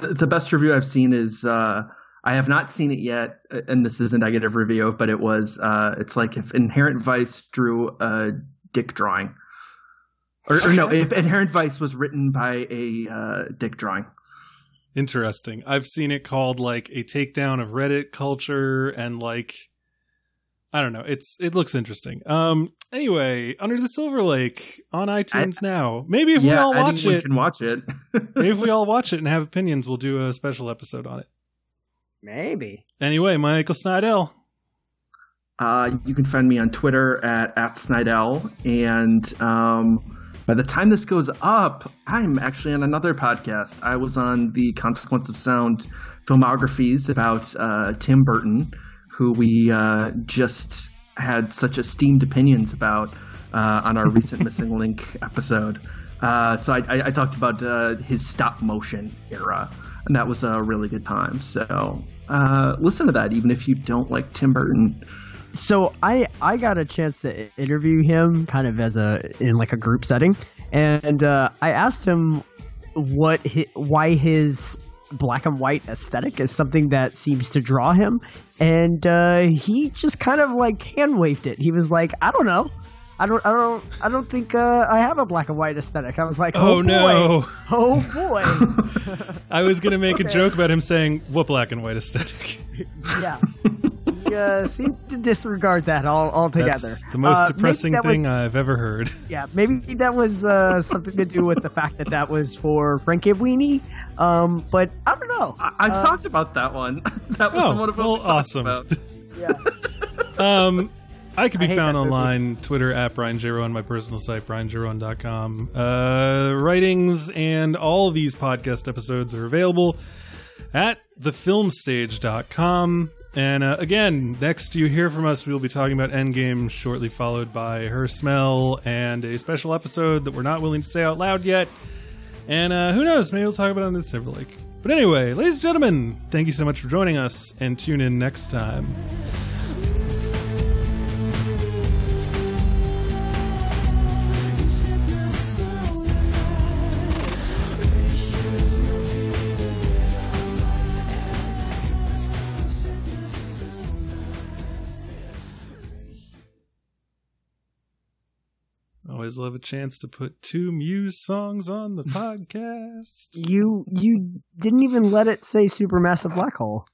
The the best review I've seen is uh, I have not seen it yet, and this is a negative review, but it was uh, it's like if Inherent Vice drew a dick drawing, or, or no, if Inherent Vice was written by a uh, dick drawing. Interesting. I've seen it called like a takedown of Reddit culture and like I don't know. It's it looks interesting. Um anyway, Under the Silver Lake on iTunes now. Maybe if we all watch anyone it, can watch it. maybe if we all watch it and have opinions, we'll do a special episode on it. Maybe. Anyway, Michael Snydel. Uh, you can find me on Twitter at, at Snydel. And um, by the time this goes up, I'm actually on another podcast. I was on the Consequence of Sound filmographies about uh, Tim Burton, who we uh, just had such esteemed opinions about uh, on our recent Missing Link episode. Uh, so I, I, I talked about uh, his stop motion era, and that was a really good time. So uh, listen to that, even if you don't like Tim Burton. So I I got a chance to interview him kind of as a in like a group setting, and uh, I asked him what hi, why his black and white aesthetic is something that seems to draw him, and uh, he just kind of like hand waved it. He was like, I don't know. I don't, I don't, I don't think uh, I have a black and white aesthetic. I was like, Oh, oh, boy. no. oh boy, I was going to make a joke about him saying, what black and white aesthetic? yeah. He uh, seemed to disregard that all altogether. That's the most Uh, depressing thing was- I've ever heard. Yeah, maybe that was uh, something to do with the fact that that was for Frankenweenie. Um, but I don't know. I, I Uh, talked about that one. that was Oh, one of them well, we awesome. about. Yeah. Um, I can be I found that movie. online, Twitter at Brian J. on my personal site, brianjroan.com. Uh, writings and all these podcast episodes are available at thefilmstage.com. And uh, again, next you hear from us, we will be talking about Endgame, shortly followed by Her Smell and a special episode that we're not willing to say out loud yet. And uh, who knows, maybe we'll talk about it on the Silver Lake. But anyway, ladies and gentlemen, thank you so much for joining us, and tune in next time. Always love a chance to put two Muse songs on the podcast. You you didn't even let it say supermassive black hole.